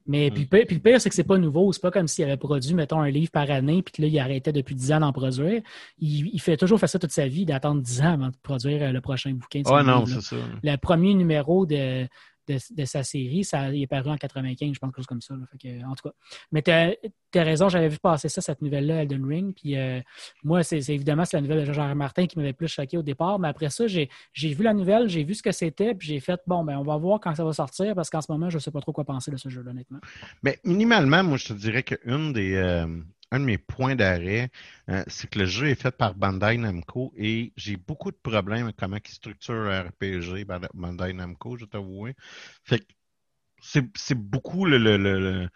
Mais puis, puis, le pire, c'est que c'est pas nouveau. C'est pas comme s'il avait produit, mettons, un livre par année, puis que là, il arrêtait depuis 10 ans d'en produire. Il, fait toujours faire ça toute sa vie, d'attendre 10 ans avant de produire euh, le prochain bouquin. Ah non, c'est ça. Le premier numéro de, de, sa série. Ça, il est paru en 95, je pense, quelque chose comme ça. en tout cas. Mais tu as, raison, j'avais vu passer ça, cette nouvelle-là, Elden Ring. Puis euh, moi, c'est évidemment la nouvelle de Jean Martin qui m'avait plus choqué au départ. Mais après ça, j'ai vu la nouvelle, j'ai vu ce que c'était, puis j'ai fait bon, ben on va voir quand ça va sortir, parce qu'en ce moment, je ne sais pas trop quoi penser de ce jeu honnêtement. Mais minimalement, moi, je te dirais qu'une des. Euh, un de mes points d'arrêt, euh, c'est que le jeu est fait par Bandai Namco et j'ai beaucoup de problèmes avec comment ils structurent RPG Bandai Namco, je t'avoue. Fait que c'est beaucoup le, le, le,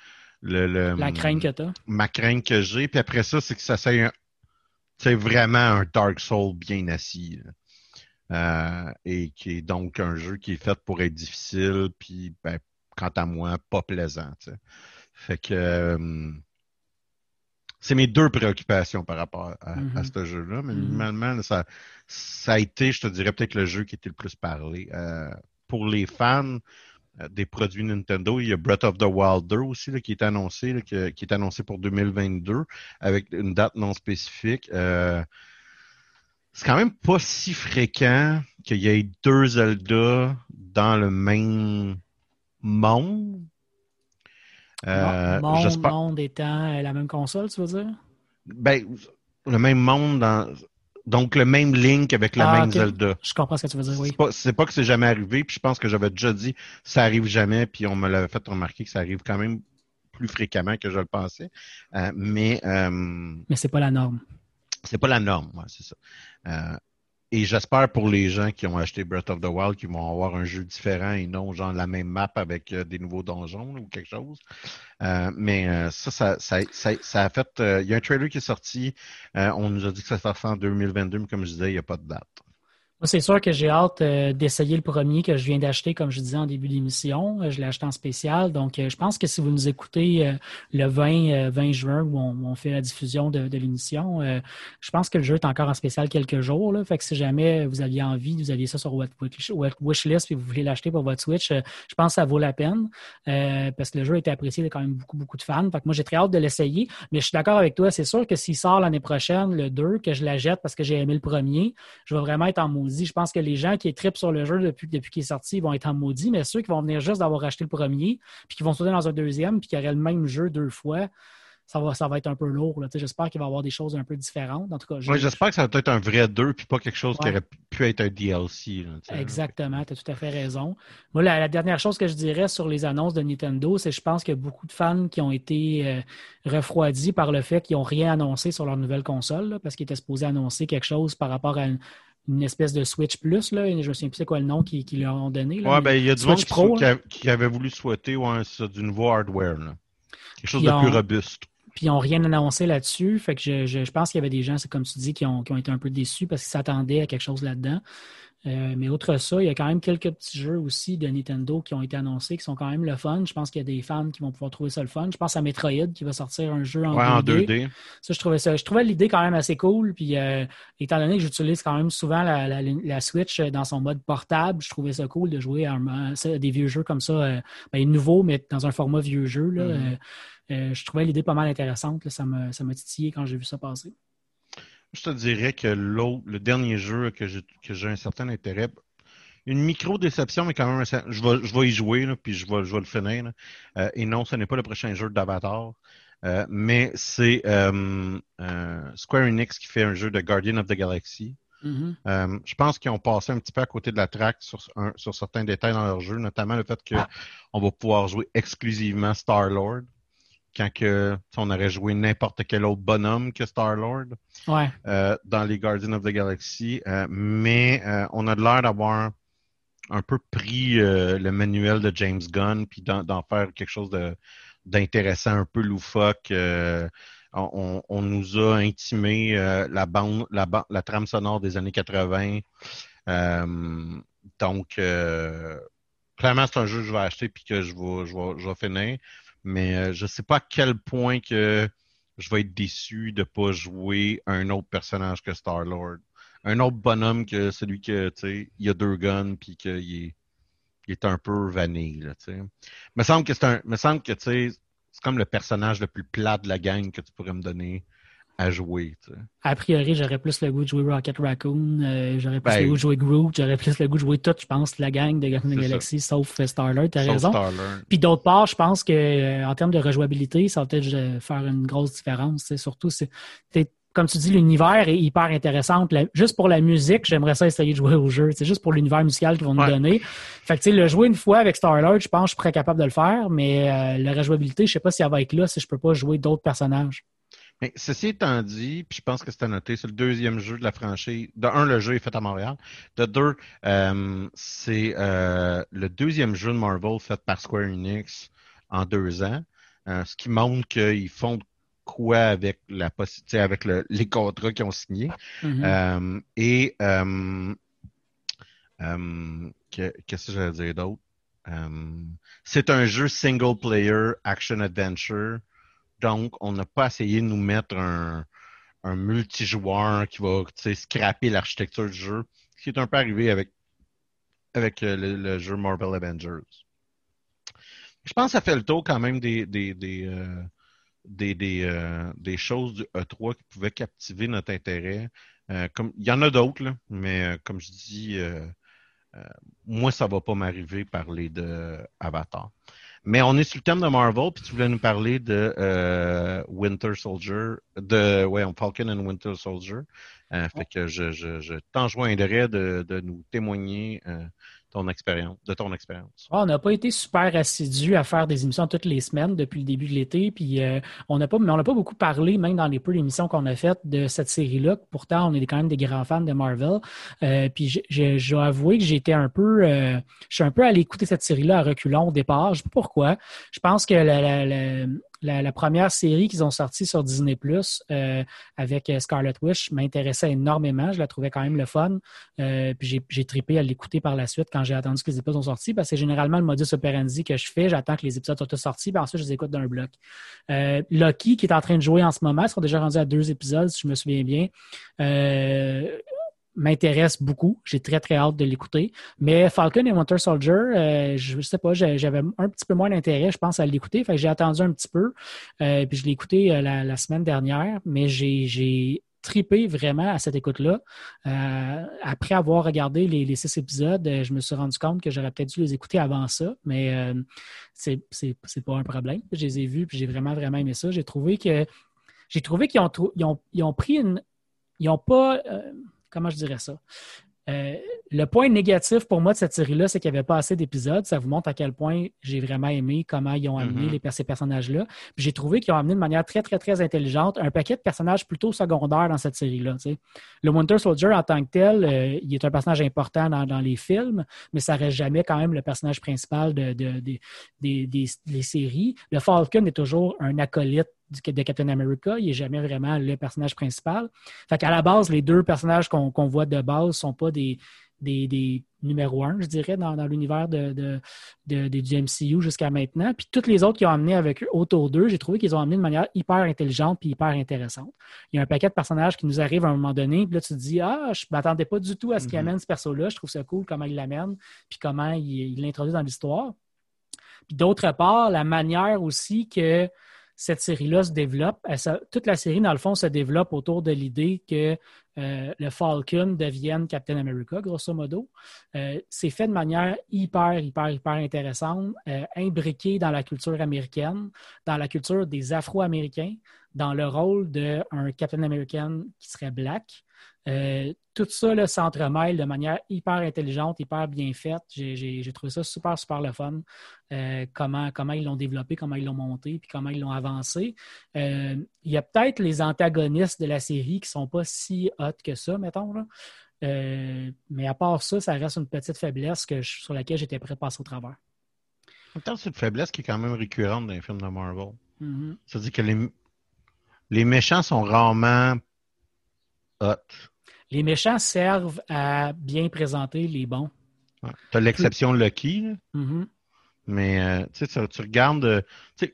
le, La crainte que tu as. Ma crainte que j'ai. Puis après ça, c'est que ça c'est vraiment un Dark Soul bien assis. Euh, et qui est donc un jeu qui est fait pour être difficile, puis ben, quant à moi, pas plaisant. Fait que euh, c'est mes deux préoccupations par rapport à, mm-hmm. ce jeu-là. Mais mm ça, ça a été, je te dirais, peut-être le jeu qui était le plus parlé. Euh, pour les fans euh, des produits Nintendo, il y a Breath of the Wild 2 aussi qui est annoncé, qui, est annoncé pour 2022 avec une date non spécifique. Euh, c'est quand même pas si fréquent qu'il y ait deux Zelda dans le même monde. Euh, monde, monde étant la même console, tu veux dire? Ben, le même monde dans. Donc, le même Link avec le ah, même Zelda. Je comprends ce que tu veux dire, oui. C'est pas, que c'est jamais arrivé, puis je pense que j'avais déjà dit ça arrive jamais, puis on me l'avait fait remarquer que ça arrive quand même plus fréquemment que je le pensais. Euh, mais. Euh, mais c'est pas la norme. C'est pas la norme, ouais, c'est ça. Et j'espère pour les gens qui ont acheté Breath of the Wild qu'ils vont avoir un jeu différent et non genre la même map avec euh, des nouveaux donjons ou quelque chose. Euh, mais euh, ça, ça, ça, ça, a fait. il y a un trailer qui est sorti. on nous a dit que ça se fait en 2022, mais comme je disais, il n'y a pas de date. C'est sûr que j'ai hâte euh, d'essayer le premier que je viens d'acheter, comme je disais en début d'émission. Euh, je l'ai acheté en spécial. Donc, euh, je pense que si vous nous écoutez le 20, 20 juin où on, fait la diffusion de, l'émission, je pense que le jeu est encore en spécial quelques jours. Fait que si jamais vous aviez envie, vous aviez ça sur votre wishlist et vous voulez l'acheter pour votre Switch, je pense que ça vaut la peine parce que le jeu a été apprécié de quand même beaucoup, beaucoup de fans. Fait que moi, j'ai très hâte de l'essayer. Mais je suis d'accord avec toi. C'est sûr que s'il sort l'année prochaine, le 2, que je la jette parce que j'ai aimé le premier, je vais vraiment être en Je pense que les gens qui tripent sur le jeu depuis, depuis qu'il est sorti vont être en maudit, mais ceux qui vont venir juste d'avoir acheté le premier, puis qui vont sauter dans un deuxième, puis qui auraient le même jeu deux fois, ça va, ça va être un peu lourd. J'espère qu'il va y avoir des choses un peu différentes. En tout cas, j'espère que ça va être un vrai 2 puis pas quelque chose qui aurait pu être un DLC. Exactement, tu as tout à fait raison. Moi, la, dernière chose que je dirais sur les annonces de Nintendo, c'est que je pense qu'il y a beaucoup de fans qui ont été euh, refroidis par le fait qu'ils n'ont rien annoncé sur leur nouvelle console, parce qu'ils étaient supposés annoncer quelque chose par rapport à une, espèce de Switch Plus. Là. Je me souviens plus c'est quoi le nom qu'ils leur ont donné. Oui, ben, il y a du monde qui, avait voulu souhaiter du nouveau hardware. Quelque chose de plus robuste. Puis ils n'ont rien annoncé là-dessus. Fait que je, pense qu'il y avait des gens, c'est comme tu dis, qui ont, été un peu déçus parce qu'ils s'attendaient à quelque chose là-dedans. Euh, mais outre ça, il y a quand même quelques petits jeux aussi de Nintendo qui ont été annoncés, qui sont quand même le fun. Je pense qu'il y a des fans qui vont pouvoir trouver ça le fun. Je pense à Metroid qui va sortir un jeu en, 2D. Ça, je trouvais ça. Je trouvais l'idée quand même assez cool. Puis euh, étant donné que j'utilise quand même souvent la, Switch dans son mode portable, je trouvais ça cool de jouer à, des vieux jeux comme ça, euh, ben, nouveaux, mais dans un format vieux jeu. Là, mm-hmm. Euh, je trouvais l'idée pas mal intéressante. ça m'a titillé quand j'ai vu ça passer. Je te dirais que le dernier jeu que j'ai un certain intérêt, une micro-déception, mais quand même, je vais, je vais y jouer, puis je vais, je vais le finir. Euh, et non, ce n'est pas le prochain jeu d'Avatar, euh, mais c'est Square Enix qui fait un jeu de Guardian of the Galaxy. Mm-hmm. je pense qu'ils ont passé un petit peu à côté de la track sur, sur certains détails dans leur jeu, notamment le fait qu'on ah. va pouvoir jouer exclusivement Star-Lord quand que, on aurait joué n'importe quel autre bonhomme que Star-Lord euh, dans les Guardians of the Galaxy. Euh, mais euh, on a l'air d'avoir un peu pris le manuel de James Gunn puis d'en faire quelque chose d'intéressant, un peu loufoque. On, nous a intimé la bande, la, la, trame sonore des années 80. donc, clairement, c'est un jeu que je vais acheter puis que je vais, je vais, je vais finir. Mais euh, je ne sais pas à quel point que je vais être déçu de ne pas jouer un autre personnage que Star-Lord. Un autre bonhomme que celui que, tu sais, il a deux guns puis qu'il est, il est un peu vanille, tu sais. Me semble que c'est un, me semble que, tu sais, c'est comme le personnage le plus plat de la gang que tu pourrais me donner à jouer. A priori, j'aurais plus le goût de jouer Rocket Raccoon, euh, j'aurais plus le ben, goût de jouer Groot, j'aurais plus le goût de jouer tout, je pense, la gang de Guardians of Galaxy, sauf Starlord, t'as raison. Puis d'autre part, je pense que euh, en termes de rejouabilité, ça va peut-être euh, faire une grosse différence. Surtout, c'est comme tu dis, l'univers est hyper intéressant. juste pour la musique, j'aimerais ça essayer de jouer au jeu. C'est juste pour l'univers musical qu'ils vont nous donner. Fait que, le jouer une fois avec Starlord, je pense que je serais capable de le faire, mais la rejouabilité, je sais pas si elle va être là si je peux pas jouer d'autres personnages. Mais ceci étant dit, puis je pense que c'est à noter, c'est le deuxième jeu de la franchise. De un, le jeu est fait à Montréal. De deux, euh, c'est euh, le deuxième jeu de Marvel fait par Square Enix en deux ans. Euh, ce qui montre qu'ils font quoi avec la possibilité, avec les contrats qu'ils ont signés. Mm-hmm. et qu'est-ce que j'allais dire d'autre? c'est un jeu single player action adventure donc, on n'a pas essayé de nous mettre un, multijoueur qui va scraper l'architecture du jeu, ce qui est un peu arrivé avec, avec euh, le, jeu Marvel Avengers. Je pense que ça fait le tour quand même des, des, des, euh, euh, des, choses du E3 qui pouvaient captiver notre intérêt. il y en a d'autres, mais comme je dis, moi, ça ne va pas m'arriver parler de Avatar. Mais on est sur le thème de Marvel, puis tu voulais nous parler de euh, Winter Soldier, de ouais, Falcon and Winter Soldier. Euh, fait que je, je, je de, de nous témoigner euh, de ton expérience. Ah, on n'a pas été super assidus à faire des émissions toutes les semaines depuis le début de l'été, puis euh, on n'a pas, mais on n'a pas beaucoup parlé, même dans les peu d'émissions qu'on a faites de cette série-là. Pourtant, on est quand même des grands fans de Marvel. Euh, puis j'ai avoué que j'étais un peu, euh, je suis un peu allé écouter cette série-là à reculons au départ. Je sais pas pourquoi. Je pense que la, la, première série qu'ils ont sortie sur Disney Plus euh, avec Scarlet Witch m'intéressait énormément. Je la trouvais quand même le fun. puis j'ai tripé à l'écouter par la suite quand j'ai attendu que les épisodes sont sortis parce c'est généralement le modus operandi que je fais. J'attends que les épisodes soient sortis, puis ensuite je les écoute d'un bloc. Loki, qui est en train de jouer en ce moment, ils sont déjà rendus à deux épisodes, si je me souviens bien m'intéresse beaucoup. J'ai très, très hâte de l'écouter. Mais Falcon et Winter Soldier, euh, je ne sais pas, j'avais un petit peu moins d'intérêt, je pense, à l'écouter. J'ai attendu un petit peu. Euh, puis je l'ai écouté euh, la, semaine dernière, mais j'ai tripé vraiment à cette écoute-là. après avoir regardé les, six épisodes, je me suis rendu compte que j'aurais peut-être dû les écouter avant ça, mais c'est pas un problème. Je les ai vus, puis j'ai vraiment, vraiment aimé ça. J'ai trouvé que j'ai trouvé qu'ils ont, ont, ils ont, pris une. Ils n'ont pas comment je dirais ça? Euh, le point négatif pour moi de cette série-là, c'est qu'il n'y avait pas assez d'épisodes. Ça vous montre à quel point j'ai vraiment aimé comment ils ont amené mm-hmm. les, ces personnages-là. j'ai trouvé qu'ils ont amené de manière très, très, très intelligente un paquet de personnages plutôt secondaires dans cette série-là. Le Winter Soldier, en tant que tel, euh, il est un personnage important dans, les films, mais ça reste jamais quand même le personnage principal de, des séries. Le Falcon est toujours un acolyte de Captain America. Il n'est jamais vraiment le personnage principal. Fait qu'à la base, les deux personnages qu'on voit de base ne sont pas des, des, numéros un, je dirais, dans, l'univers de, du MCU jusqu'à maintenant. Puis toutes les autres qui ont amené avec eux autour d'eux, j'ai trouvé qu'ils ont amené de manière hyper intelligente puis hyper intéressante. Il y a un paquet de personnages qui nous arrivent à un moment donné, puis là, tu te dis Ah, je ne m'attendais pas du tout à ce qu'il mm-hmm. amène ce perso-là. Je trouve ça cool comment il l'amène, puis comment il l'introduit dans l'histoire. Puis d'autre part, la manière aussi que cette série-là se développe. toute la série, dans le fond, se développe autour de l'idée que euh, le Falcon devienne Captain America, grosso modo. Euh, c'est fait de manière hyper, hyper, hyper intéressante, euh, imbriqué dans la culture américaine, dans la culture des Afro-Américains, dans le rôle d'un Captain American qui serait black. Euh, tout ça s'entremêle de manière hyper intelligente, hyper bien faite. J'ai trouvé ça super, super le fun. Euh, comment, comment ils l'ont développé, comment ils l'ont monté, puis comment ils l'ont avancé. Euh, il y a peut-être les antagonistes de la série qui ne sont pas si hot que ça, mettons. mais à part ça, ça reste une petite faiblesse que sur laquelle j'étais prêt à passer au travers. En c'est une faiblesse qui est quand même récurrente dans les films de Marvel. Mm-hmm. C'est-à-dire que les, les méchants sont rarement hot. Les méchants servent à bien présenter les bons. Tu as l'exception Lucky, mm-hmm. mais euh, tu regardes euh,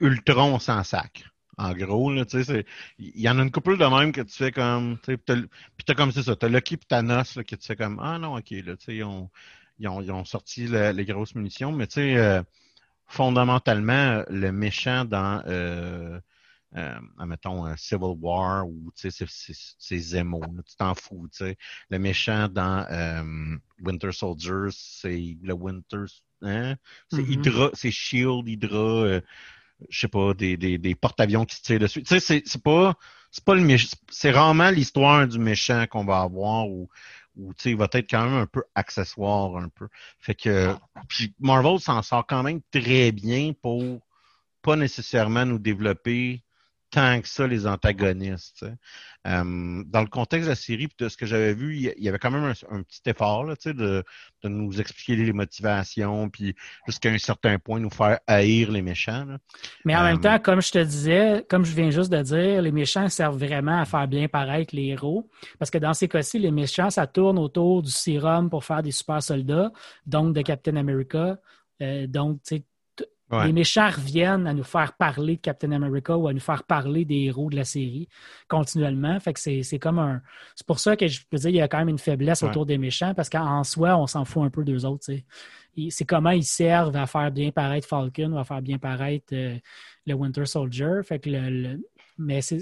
Ultron sans sac. En gros, il y en a une couple de même que tu fais comme. Puis t'as comme c'est ça, t'as Lucky et Thanos là, que tu fais comme Ah non, ok, là, ils ont, ils, ont, ils ont sorti les grosses munitions, mais tu sais, euh, fondamentalement, le méchant dans euh, mettons, Civil War ou c'est Zemo, tu t'en fous. sais. Le méchant dans euh, Winter Soldier, c'est le Winter. Hein? C'est mm-hmm. Hydra, c'est Shield, Hydra, euh, je sais pas, des, des, des porte-avions qui se tirent dessus. Tu sais, c'est pas. C'est pas le C'est rarement l'histoire du méchant qu'on va avoir ou ou tu sais, il va être quand même un peu accessoire un peu. Fait que puis Marvel s'en sort quand même très bien pour pas nécessairement nous développer tant que ça les antagonistes. Euh, dans le contexte de la série, de ce que j'avais vu, il y avait quand même un, petit effort là, de, de nous expliquer les motivations, puis jusqu'à un certain point nous faire haïr les méchants. Mais en même euh, temps, comme je te disais, comme je viens juste de dire, les méchants servent vraiment à faire bien paraître les héros. Parce que dans ces cas-ci, les méchants, ça tourne autour du sérum pour faire des super soldats, donc de Captain America. Euh, donc, tu sais, les méchants reviennent à nous faire parler de Captain America ou à nous faire parler des héros de la série continuellement. Fait que c'est comme un. C'est pour ça que je peux dire qu'il y a quand même une faiblesse autour des méchants parce qu'en soi, on s'en fout un peu d'eux autres. C'est comment ils servent à faire bien paraître Falcon ou à faire bien paraître euh, le Winter Soldier. Fait que le, mais c'est.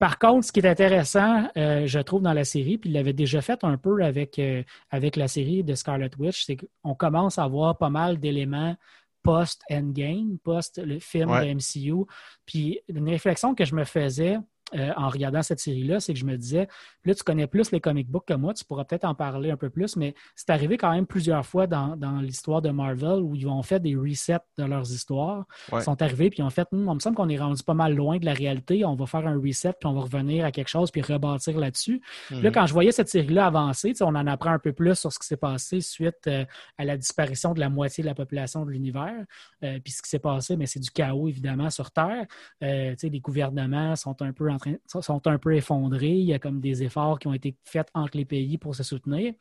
Par contre, ce qui est intéressant, euh, je trouve, dans la série, puis il l'avait déjà fait un peu avec, euh, avec la série de Scarlet Witch, c'est qu'on commence à voir pas mal d'éléments post-Endgame, post le film de MCU. Puis une réflexion que je me faisais, euh, en regardant cette série-là, c'est que je me disais, là, tu connais plus les comic books que moi, tu pourras peut-être en parler un peu plus, mais c'est arrivé quand même plusieurs fois dans, l'histoire de Marvel où ils ont fait des resets de leurs histoires. Ils sont arrivés, puis ils ont fait, hum, on me semble qu'on est rendu pas mal loin de la réalité, on va faire un reset, puis on va revenir à quelque chose, puis rebâtir là-dessus. Là, mhm. quand je voyais cette série-là avancer, on en apprend un peu plus sur ce qui s'est passé suite euh, à la disparition de la moitié de la population de l'univers. Euh, puis ce qui s'est passé, mais c'est du chaos, évidemment, sur Terre. les gouvernements sont un peu en sont un peu effondrés. Il y a comme des efforts qui ont été faits entre les pays pour se soutenir.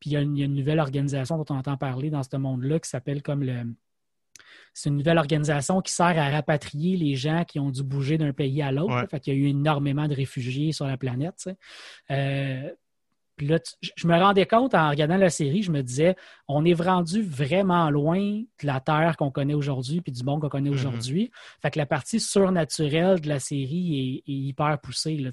Puis il y a une, nouvelle organisation dont on entend parler dans ce monde-là qui s'appelle comme le. C'est une nouvelle organisation qui sert à rapatrier les gens qui ont dû bouger d'un pays à l'autre. Fait qu'il y a eu énormément de réfugiés sur la planète. Euh, puis là, je me rendais compte en regardant la série, je me disais, on est rendu vraiment loin de la Terre qu'on connaît aujourd'hui puis du monde qu'on connaît mm-hmm. aujourd'hui. Fait que la partie surnaturelle de la série est, hyper poussée. Là,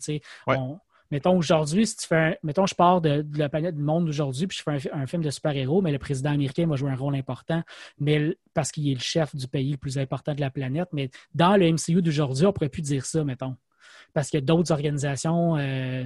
mettons aujourd'hui, si tu fais mettons, je pars de, la planète du monde d'aujourd'hui, puis je fais un, film de super-héros, mais le président américain va jouer un rôle important, mais parce qu'il est le chef du pays le plus important de la planète. Mais dans le MCU d'aujourd'hui, on pourrait plus dire ça, mettons. Parce qu'il y a d'autres organisations euh,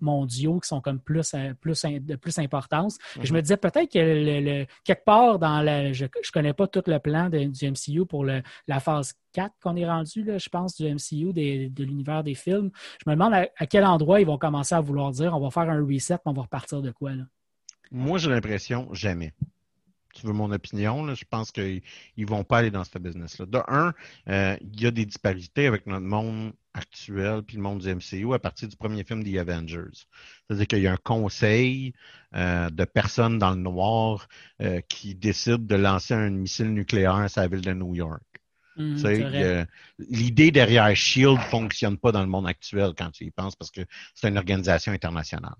mondiaux qui sont comme plus, euh, plus de plus importance. Je me mhm. disais peut-être que le, quelque part dans la. Je ne connais pas tout le plan de, du MCU pour le, la phase 4 qu'on est rendu, là, je pense, du MCU, de l'univers des films. Je me demande à, quel endroit ils vont commencer à vouloir dire on va faire un reset, on va repartir de quoi. Là? Moi, j'ai l'impression jamais tu veux mon opinion, je pense qu'ils ne vont pas aller dans ce business-là. De un, euh, il y a des disparités avec notre monde actuel puis le monde du MCU à partir du premier film des Avengers. C'est-à-dire qu'il y a un conseil euh, de personnes dans le noir euh, qui décident de lancer un missile nucléaire à la ville de New York. Mmh, l'idée derrière Shield ne fonctionne pas dans le monde actuel quand tu y penses parce que c'est une organisation internationale.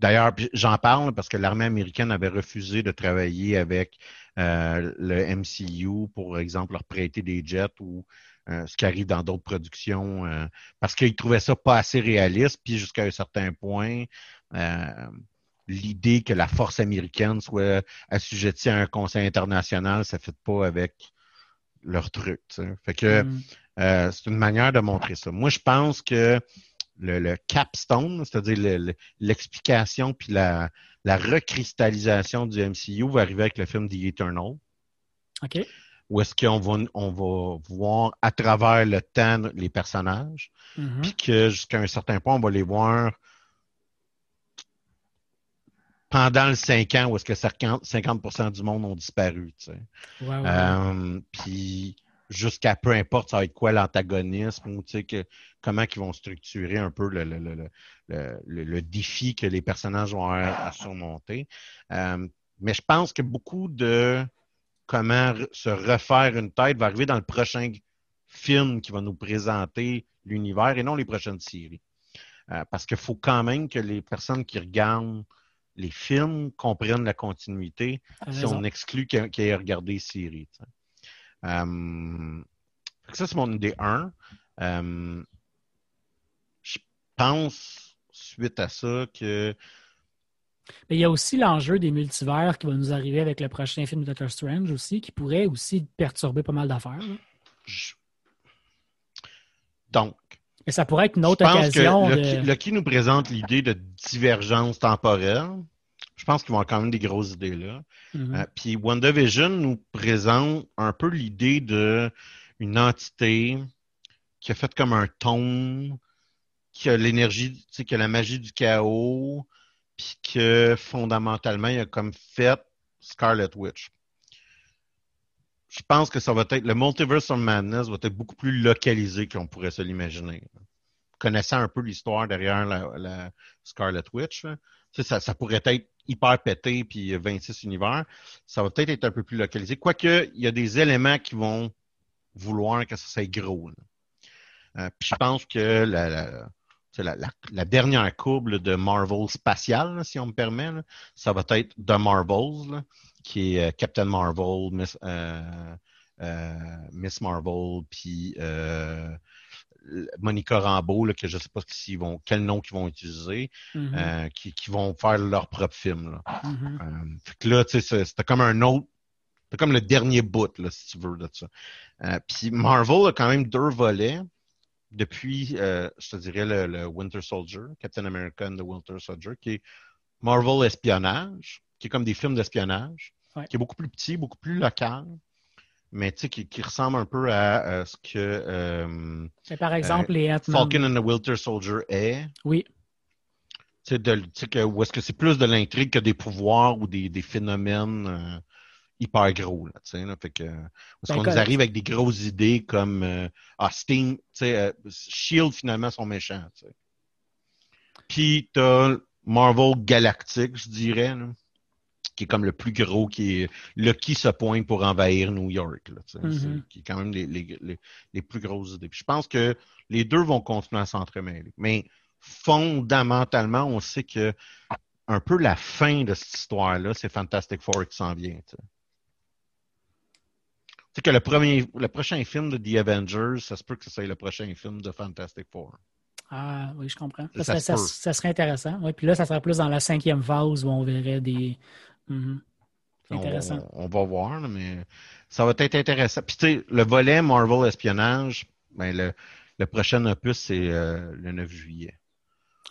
D'ailleurs, j'en parle parce que l'armée américaine avait refusé de travailler avec euh, le MCU, pour exemple, leur prêter des jets ou euh, ce qui arrive dans d'autres productions, euh, parce qu'ils trouvaient ça pas assez réaliste. Puis jusqu'à un certain point, l'idée que la force américaine soit assujettie à un conseil international, ça ne fait pas avec leur truc. Fait que mm. c'est une manière de montrer ça. Moi, je pense que le, capstone, c'est-à-dire l'explication puis la, recristallisation du MCU va arriver avec le film The Eternal. OK. Où est-ce qu'on va, on va voir à travers le temps les personnages, mm-hmm. puis que jusqu'à un certain point, on va les voir pendant le 5 ans où est-ce que 50%, du monde ont disparu. Tu sais. Euh, puis jusqu'à peu importe ça va être quoi l'antagonisme ou que, comment ils vont structurer un peu le, le, le, le, défi que les personnages vont avoir à surmonter. Euh, mais je pense que beaucoup de comment se refaire une tête va arriver dans le prochain film qui va nous présenter l'univers et non les prochaines séries. Euh, parce qu'il faut quand même que les personnes qui regardent les films comprennent la continuité si on exclut qu'ils aient regardé les séries. Euh, ça, c'est mon idée 1. Euh, je pense, suite à ça, que. Mais il y a aussi l'enjeu des multivers qui va nous arriver avec le prochain film de Doctor Strange aussi, qui pourrait aussi perturber pas mal d'affaires. Donc. Et ça pourrait être une autre occasion. Que nous présente l'idée de divergence temporelle. Je pense qu'ils vont avoir quand même des grosses idées là. Mm-hmm. Euh, puis WandaVision nous présente un peu l'idée de une entité qui a fait comme un ton, qui a l'énergie, qui a la magie du chaos, puis que fondamentalement, il a comme fait Scarlet Witch. Je pense que ça va être le Multiverse of Madness va être beaucoup plus localisé qu'on pourrait se l'imaginer. Connaissant un peu l'histoire derrière la, Scarlet Witch, ça, ça pourrait être hyper pété puis 26 univers, ça va peut-être être un peu plus localisé. Quoique, il y a des éléments qui vont vouloir que ça soit gros. Euh, puis je pense que la, la, dernière courbe de Marvel spatial, si on me permet, ça va être The Marvels, qui est euh, Captain Marvel, Miss, euh, Miss Marvel, puis Monica Rambeau, que je ne sais pas vont, quel nom qu'ils vont utiliser, mm-hmm. euh, qui, vont faire leur propre film. Là, mm-hmm. euh, là c'était comme un autre, c'était comme le dernier bout, là, si tu veux, de ça. Euh, puis Marvel a quand même deux volets. Depuis, euh, je te dirais, le, Winter Soldier, Captain America and the Winter Soldier, qui est Marvel Espionnage, qui est comme des films d'espionnage, qui est beaucoup plus petit, beaucoup plus local, mais qui, qui ressemble un peu à, ce que euh, par exemple les Falcon and the Winter Soldier est. Oui. Tu sais, que, où est-ce que c'est plus de l'intrigue que des pouvoirs ou des, des phénomènes hyper gros. Là, là, fait que, parce ben, qu'on nous arrive avec des grosses idées comme euh, ah, Steam, euh, Shield finalement sont méchants. T'sais. Puis t'as Marvel Galactic, je dirais, qui est comme le plus gros, qui est le qui se pointe pour envahir New York. Là, mm-hmm. Qui est quand même les, les, les, plus grosses idées. Puis je pense que les deux vont continuer à s'entremêler. Mais fondamentalement, on sait que un peu la fin de cette histoire-là, c'est Fantastic Four qui s'en vient. T'sais sais que le premier, le prochain film de The Avengers, ça se peut que ce soit le prochain film de Fantastic Four. Ah oui, je comprends. Ça, serait, intéressant. Oui, puis là, ça serait plus dans la cinquième phase où on verrait des. Mhm. Intéressant. On, va voir, mais ça va être intéressant. Puis tu sais, le volet Marvel Espionnage, ben, le, le prochain opus, c'est euh, le 9 juillet.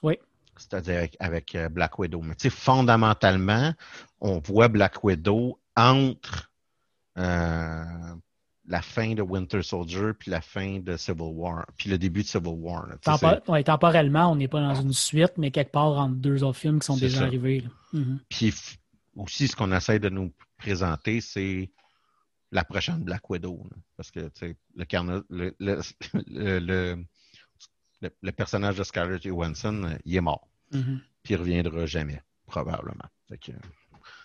Oui. C'est-à-dire avec, euh, Black Widow. Mais tu sais, fondamentalement, on voit Black Widow entre la fin de Winter Soldier, puis la fin de Civil War, puis le début de Civil War. temporellement, on n'est pas dans une suite, mais quelque part entre deux autres films qui sont déjà arrivés. Mhm. Puis aussi, ce qu'on essaie de nous présenter, c'est la prochaine Black Widow. Parce que [LAUGHS] le, le, le, personnage de Scarlett Johansson, euh, il est mort. Mhm. Puis il reviendra jamais, probablement. Fait que,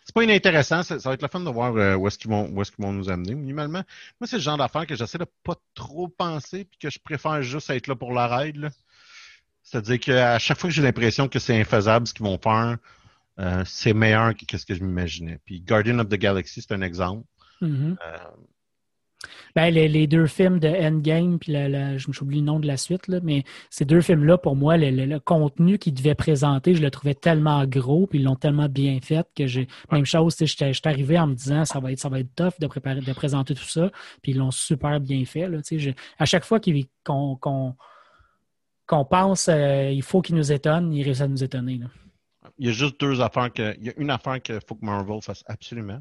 c'est pas inintéressant. Ça, va être le fun de voir euh, où est-ce qu'ils vont, vont nous amener. Minimalement, moi, c'est le genre d'affaires que j'essaie de pas trop penser puis que je préfère juste être là pour la raid. C'est-à-dire qu'à chaque fois que j'ai l'impression que c'est infaisable ce qu'ils vont faire, euh, c'est meilleur que ce que je m'imaginais. Puis Guardian of the Galaxy, c'est un exemple. Mm-hmm. Euh, ben, les, deux films de Endgame, puis la, je me souviens le nom de la suite, là, mais ces deux films-là, pour moi, le, contenu qu'ils devaient présenter, je le trouvais tellement gros, puis ils l'ont tellement bien fait que j'ai. Même chose, j'étais arrivé en me disant ça va être, ça va être tough de préparer, de présenter tout ça, puis ils l'ont super bien fait. Là, à chaque fois qu'on pense euh, il faut qu'ils nous étonnent, ils réussissent à nous étonner. Il y a juste deux affaires que. Il y a une affaire qu'il faut que Marvel fasse absolument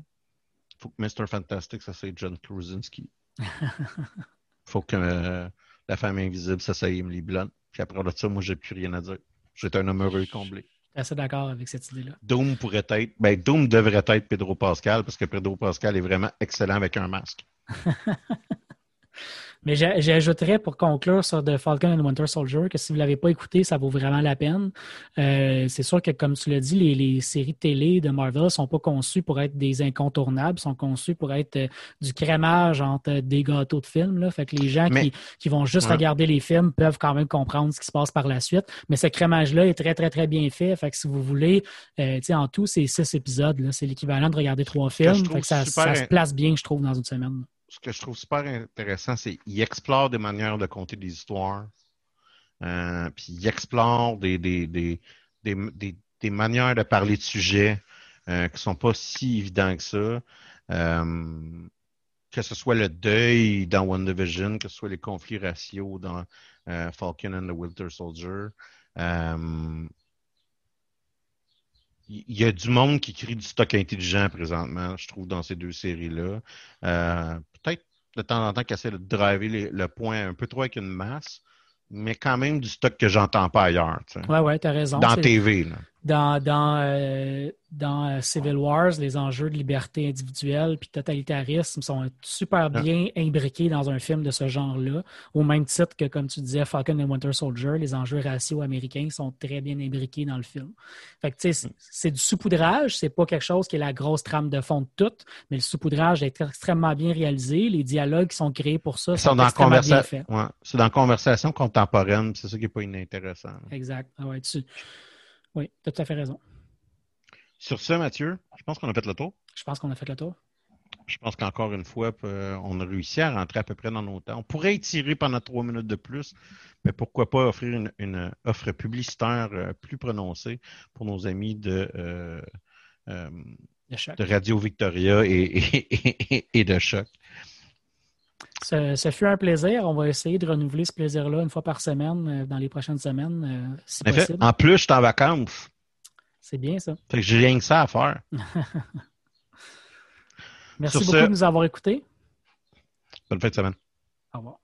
faut que Mr. Fantastic, ça c'est John Krasinski. [LAUGHS] faut que euh, la femme invisible, ça c'est Emily Blunt. Puis après ça, moi, j'ai plus rien à dire. J'étais un homme heureux comblé. Je suis assez d'accord avec cette idée-là. Doom pourrait être. Ben, Doom devrait être Pedro Pascal parce que Pedro Pascal est vraiment excellent avec un masque. [LAUGHS] Mais j'ajouterais pour conclure sur The Falcon and Winter Soldier que si vous ne l'avez pas écouté, ça vaut vraiment la peine. Euh, c'est sûr que, comme tu l'as dit, les, séries télé de Marvel ne sont pas conçues pour être des incontournables, sont conçues pour être euh, du crémage entre des gâteaux de films. Là. Fait que les gens qui, vont juste regarder les films peuvent quand même comprendre ce qui se passe par la suite. Mais ce crémage-là est très, très, très bien fait. Fait que si vous voulez, euh, en tout, c'est six épisodes. C'est l'équivalent de regarder trois films. ça, ça se place bien, je trouve, dans une semaine ce que je trouve super intéressant, c'est qu'il explore des manières de compter des histoires. Euh, puis il explore des, des, des, des, manières de parler de sujets euh, qui ne sont pas si évidents que ça. Euh, que ce soit le deuil dans One Division, que ce soit les conflits raciaux dans Falcon and the Winter Soldier il y a du monde qui crée du stock intelligent présentement, je trouve, dans ces deux séries-là. De temps en temps qui essaie de driver le point un peu trop avec une masse, mais quand même du stock que j'entends pas ailleurs. Oui, Ouais, ouais, as raison. Dans TV. Là dans, dans, euh, dans euh, Civil Wars, les enjeux de liberté individuelle puis totalitarisme sont super ah. bien imbriqués dans un film de ce genre-là, au même titre que, comme tu disais, Falcon and Winter Soldier, les enjeux raciaux américains sont très bien imbriqués dans le film. Fait que, mm. c'est du saupoudrage, c'est pas quelque chose qui est la grosse trame de fond de tout, mais le saupoudrage est extrêmement bien réalisé, les dialogues qui sont créés pour ça sont, dans extrêmement bien Ouais. C'est dans la conversation contemporaine, c'est ça qui n'est pas inintéressant. Exact. Ah ouais, tu oui, tu as tout à fait raison. Sur ce, Mathieu, je pense qu'on a fait le tour. Je pense qu'on a fait le tour. Je pense qu'encore une fois, euh, on a réussi à rentrer à peu près dans nos temps. On pourrait étirer pendant trois minutes de plus, mais pourquoi pas offrir une, offre publicitaire euh, plus prononcée pour nos amis de, euh, de Radio Victoria et, et, de Choc. Ce, fut un plaisir. On va essayer de renouveler ce plaisir-là une fois par semaine euh, dans les prochaines semaines, euh, si possible. En plus, je suis en vacances. C'est bien ça. Fait que j'ai rien que ça à faire. [LAUGHS] Merci beaucoup de nous avoir écoutés. Bonne fin de semaine. Au revoir.